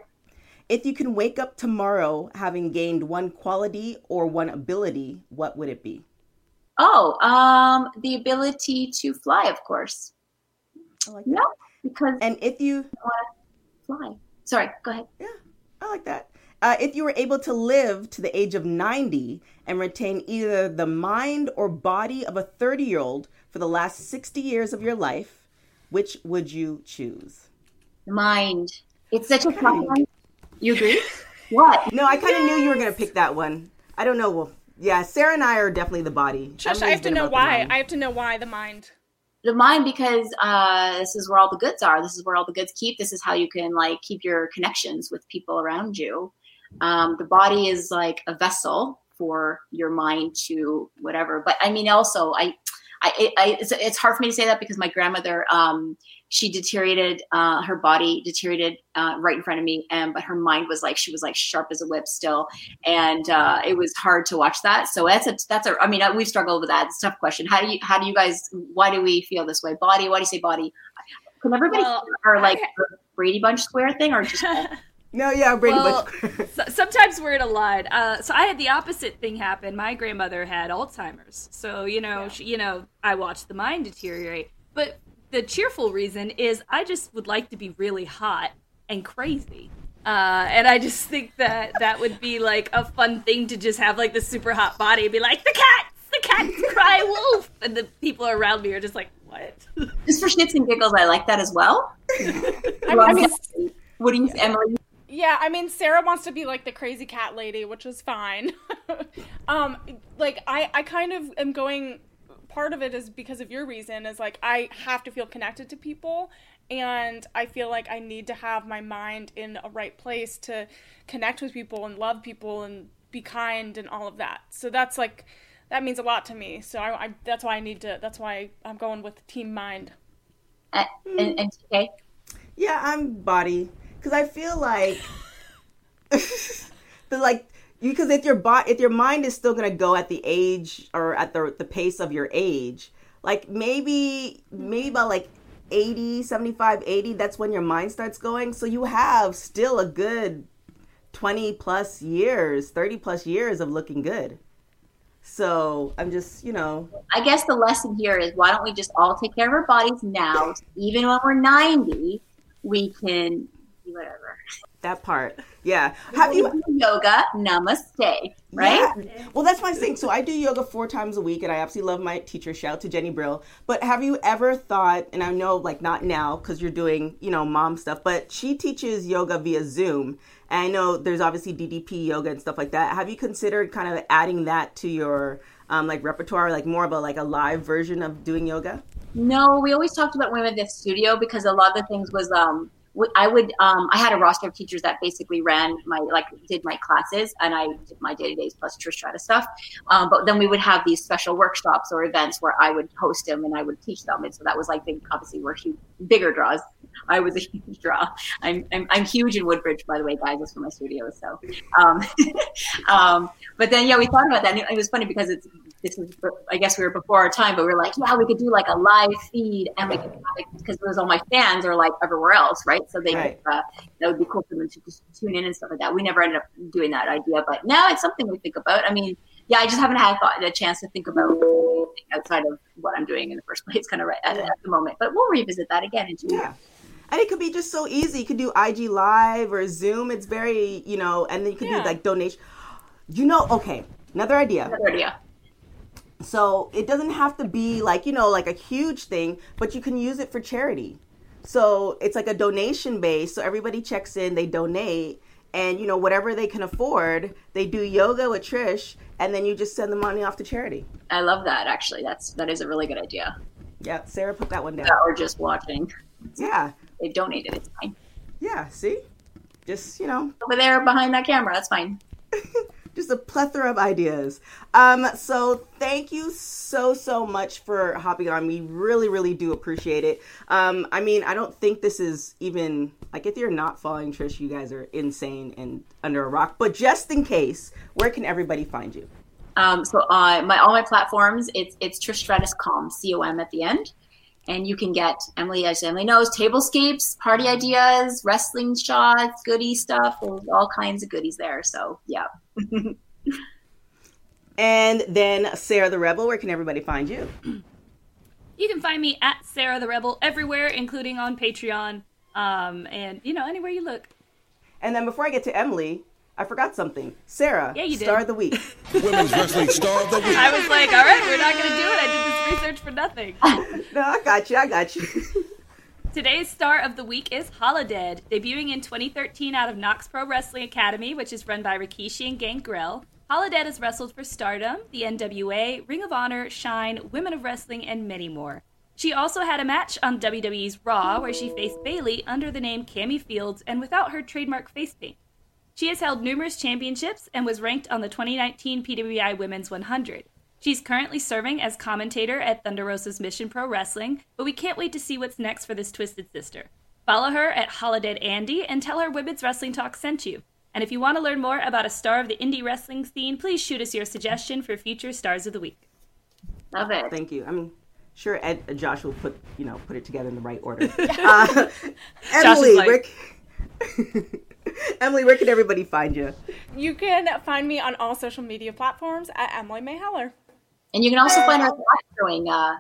If you can wake up tomorrow having gained one quality or one ability, what would it be? Oh, um, the ability to fly, of course. I like Yeah, that. because And if you, fly. Sorry. Go ahead. yeah, I like that. Uh, if you were able to live to the age of 90 and retain either the mind or body of a 30 year old for the last 60 years of your life, which would you choose? Mind. It's such a tough one. You agree? [LAUGHS] What? No, I kind of knew you were going to pick that one. I don't know. Well, yeah, Sarah and I are definitely the body. Trish, I have to know why. I have to know why the mind. The mind, because uh, this is where all the goods are. This is where all the goods keep. This is how you can like keep your connections with people around you. Um, the body is like a vessel for your mind to whatever. But I mean, also, I, I, I it's, it's hard for me to say that because my grandmother, um, she deteriorated. Uh, her body deteriorated uh, right in front of me, and but her mind was like she was like sharp as a whip still, and uh, it was hard to watch that. So that's a that's a. I mean, we've struggled with that. It's a tough question. How do you how do you guys? Why do we feel this way? Body? Why do you say body? Can everybody Well, or like I- Brady Bunch square thing or just [LAUGHS] no, yeah, Brady Well, Bunch. [LAUGHS] so, sometimes we're in a line. Uh, so I had the opposite thing happen. My grandmother had Alzheimer's, so you know, she, you know, I watched the mind deteriorate. But the cheerful reason is I just would like to be really hot and crazy. Uh, and I just think that that would be like a fun thing to just have like the super hot body and be like the cats, the cats [LAUGHS] cry wolf, and the people around me are just like what? just for shits and giggles? I like that as well. [LAUGHS] I, I mean, what do you, Emily? Yeah, I mean, Sarah wants to be like the crazy cat lady, which is fine. [LAUGHS] um, like I, I kind of am going. Part of it is because of your reason is like I have to feel connected to people, and I feel like I need to have my mind in a right place to connect with people and love people and be kind and all of that. So that's like that means a lot to me. So I, I that's why I need to. That's why I'm going with team mind. And, and, and TK? Yeah, I'm body because I feel like [LAUGHS] the like because if your body if your mind is still gonna go at the age or at the the pace of your age, like maybe maybe about like 80, 75, 80, that's when your mind starts going. So you have still a good 20 plus years, 30 plus years of looking good. So I'm just, you know, I guess the lesson here is why don't we just all take care of our bodies now? even when we're 90, we can do whatever. that part. Yeah. Have you yoga? Namaste. Right? Yeah. Well, that's my thing. So I do yoga four times a week, and I absolutely love my teacher. Shout out to Jenny Brill. But have you ever thought? And I know, like, not now because you're doing, you know, mom stuff. But she teaches yoga via Zoom, and I know there's obviously DDP yoga and stuff like that. Have you considered kind of adding that to your um, like repertoire, like more of a like a live version of doing yoga? No, we always talked about women at the studio because a lot of the things was um I would um I had a roster of teachers that basically ran my like did my classes and I did my day to days plus Trish Stratus stuff. Um, but then we would have these special workshops or events where I would host them and I would teach them, and so that was like big. Obviously, we're huge, bigger draws. I was a huge draw. I'm, I'm I'm huge in Woodbridge, by the way, guys. That's for my studio. So, um, [LAUGHS] um, but then yeah, we thought about that. And it, it was funny because it's this is I guess we were before our time, but we were like, yeah, we could do like a live feed, and we could because it was all my fans are like everywhere else, right? So they Right. could, uh, that would be cool for them to just tune in and stuff like that. We never ended up doing that idea, but now it's something we think about. I mean, yeah, I just haven't had thought, a chance to think about anything outside of what I'm doing in the first place, kind of right at, at the moment. But we'll revisit that again in two Yeah. years. And it could be just so easy. You could do IG Live or Zoom. It's very, you know, and then you could Yeah. do like donation. You know, okay, another idea. Another idea. So it doesn't have to be like, you know, like a huge thing, but you can use it for charity. So it's like a donation base. So everybody checks in, they donate, and you know, whatever they can afford, they do yoga with Trish, and then you just send the money off to charity. I love that. Actually, that's that is a really good idea. Yeah, Sarah put that one down. Or just watching. Yeah, They donated. It's fine. yeah, see? Just, you know, Over there behind that camera. That's fine. [LAUGHS] just a plethora of ideas. Um, so thank you so so much for hopping on. We really really do appreciate it. Um, I mean, I don't think this is even like if you're not following Trish, you guys are insane and under a rock. But just in case, where can everybody find you? Um, so uh, my all my platforms, it's it's Trish Stratus Com, C O M at the end, and you can get Emily, as Emily knows, tablescapes, party ideas, wrestling shots, goodie stuff. There's all kinds of goodies there. So yeah. [LAUGHS] and then Sarah the Rebel, where can everybody find you? You can find me at Sarah the Rebel everywhere, including on Patreon, um, and you know anywhere you look. And then before I get to Emily, I forgot something. Sarah, yeah, you did. star of the week. [LAUGHS] Women's wrestling star of the week. I was like, all right, we're not going to do it. I did this research for nothing. [LAUGHS] no, I got you. I got you. [LAUGHS] Today's star of the week is Holidead, debuting in 2013 out of KnokX Pro Wrestling Academy, which is run by Rikishi and Gangrel. Holidead has wrestled for Stardom, the NWA, Ring of Honor, Shine, Women of Wrestling, and many more. She also had a match on WWE's Raw where she faced Bayley under the name Cami Fields and without her trademark face paint. She has held numerous championships and was ranked on the 2019 PWI Women's 100. She's currently serving as commentator at Thunder Rosa's Mission Pro Wrestling, but we can't wait to see what's next for this twisted sister. Follow her at Holidead Andy and tell her Women's Wrestling Talk sent you. And if you want to learn more about a star of the indie wrestling scene, please shoot us your suggestion for future stars of the week. Love it. Thank you. I'm sure Ed, uh, Josh will put you know put it together in the right order. [LAUGHS] uh, Emily, like... Rick. [LAUGHS] [LAUGHS] Emily, where can everybody find you? You can find me on all social media platforms at Emily Mae Heller. And you can also find our throwing uh,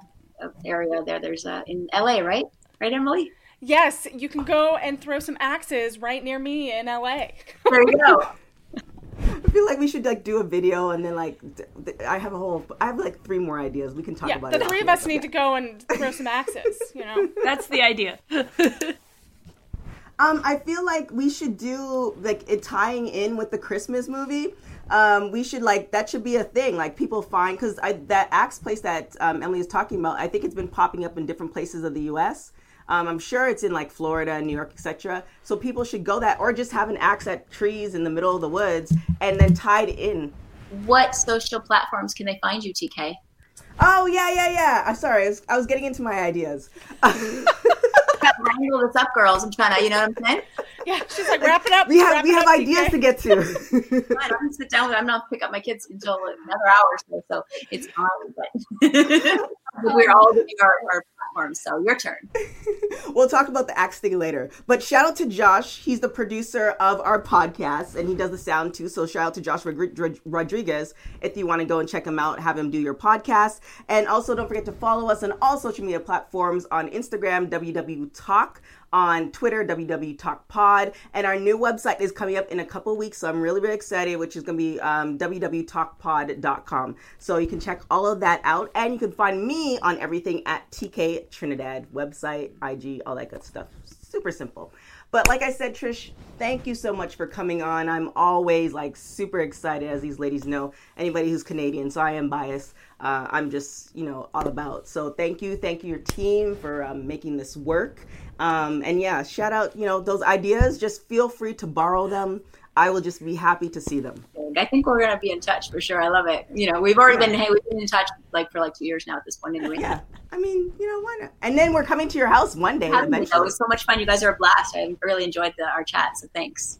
area there. There's uh, in LA, right? Right, Emily? Yes, you can go and throw some axes right near me in LA. [LAUGHS] There you go. I feel like we should like do a video and then like I have a whole I have like three more ideas we can talk yeah, about. The three of us need to go and throw some axes. You know, [LAUGHS] that's the idea. Um, I feel like we should do like it tying in with the Christmas movie. Um, we should like that should be a thing. Like people find because that axe place that um, Emily is talking about, I think it's been popping up in different places of the U.S. Um, I'm sure it's in like Florida, New York, etc. So people should go that, or just have an axe at trees in the middle of the woods and then tied in. What social platforms can they find you, TK? Oh yeah, yeah, yeah. I'm sorry, I was, I was getting into my ideas. [LAUGHS] wrangle this up, girls. I'm trying to, you know what I'm saying? Yeah, she's like, wrap it up. We have we have ideas to get to. I don't sit down with I'm not pick up my kids until another hour or so, so it's fine. But [LAUGHS] we're all doing our, our platforms, so your turn. [LAUGHS] we'll talk about the axe thing later. But shout out to Josh. He's the producer of our podcast, and he does the sound too. So shout out to Josh Rodriguez if you want to go and check him out, have him do your podcast, and also don't forget to follow us on all social media platforms on Instagram, WW Talk on Twitter, WW Talk Pod, and our new website is coming up in a couple weeks. So I'm really, really excited, which is going to be um, www.talkpod.com. So you can check all of that out, and you can find me on everything at TK Trinidad website, IG, all that good stuff. Super simple. But like I said, Trish, thank you so much for coming on. I'm always like super excited, as these ladies know. Anybody who's Canadian, so I am biased. Uh, I'm just, you know, all about. So thank you, thank you, your team for um, making this work. Um, and yeah, shout out, you know, those ideas. Just feel free to borrow them. I will just be happy to see them. I think we're gonna be in touch for sure. I love it. You know, we've already yeah. been hey, we've been in touch like for like two years now at this point anyway. Yeah. I mean, you know, why not? And then we're coming to your house one day. Eventually. It was so much fun. You guys are a blast. I really enjoyed the, our chat. So thanks.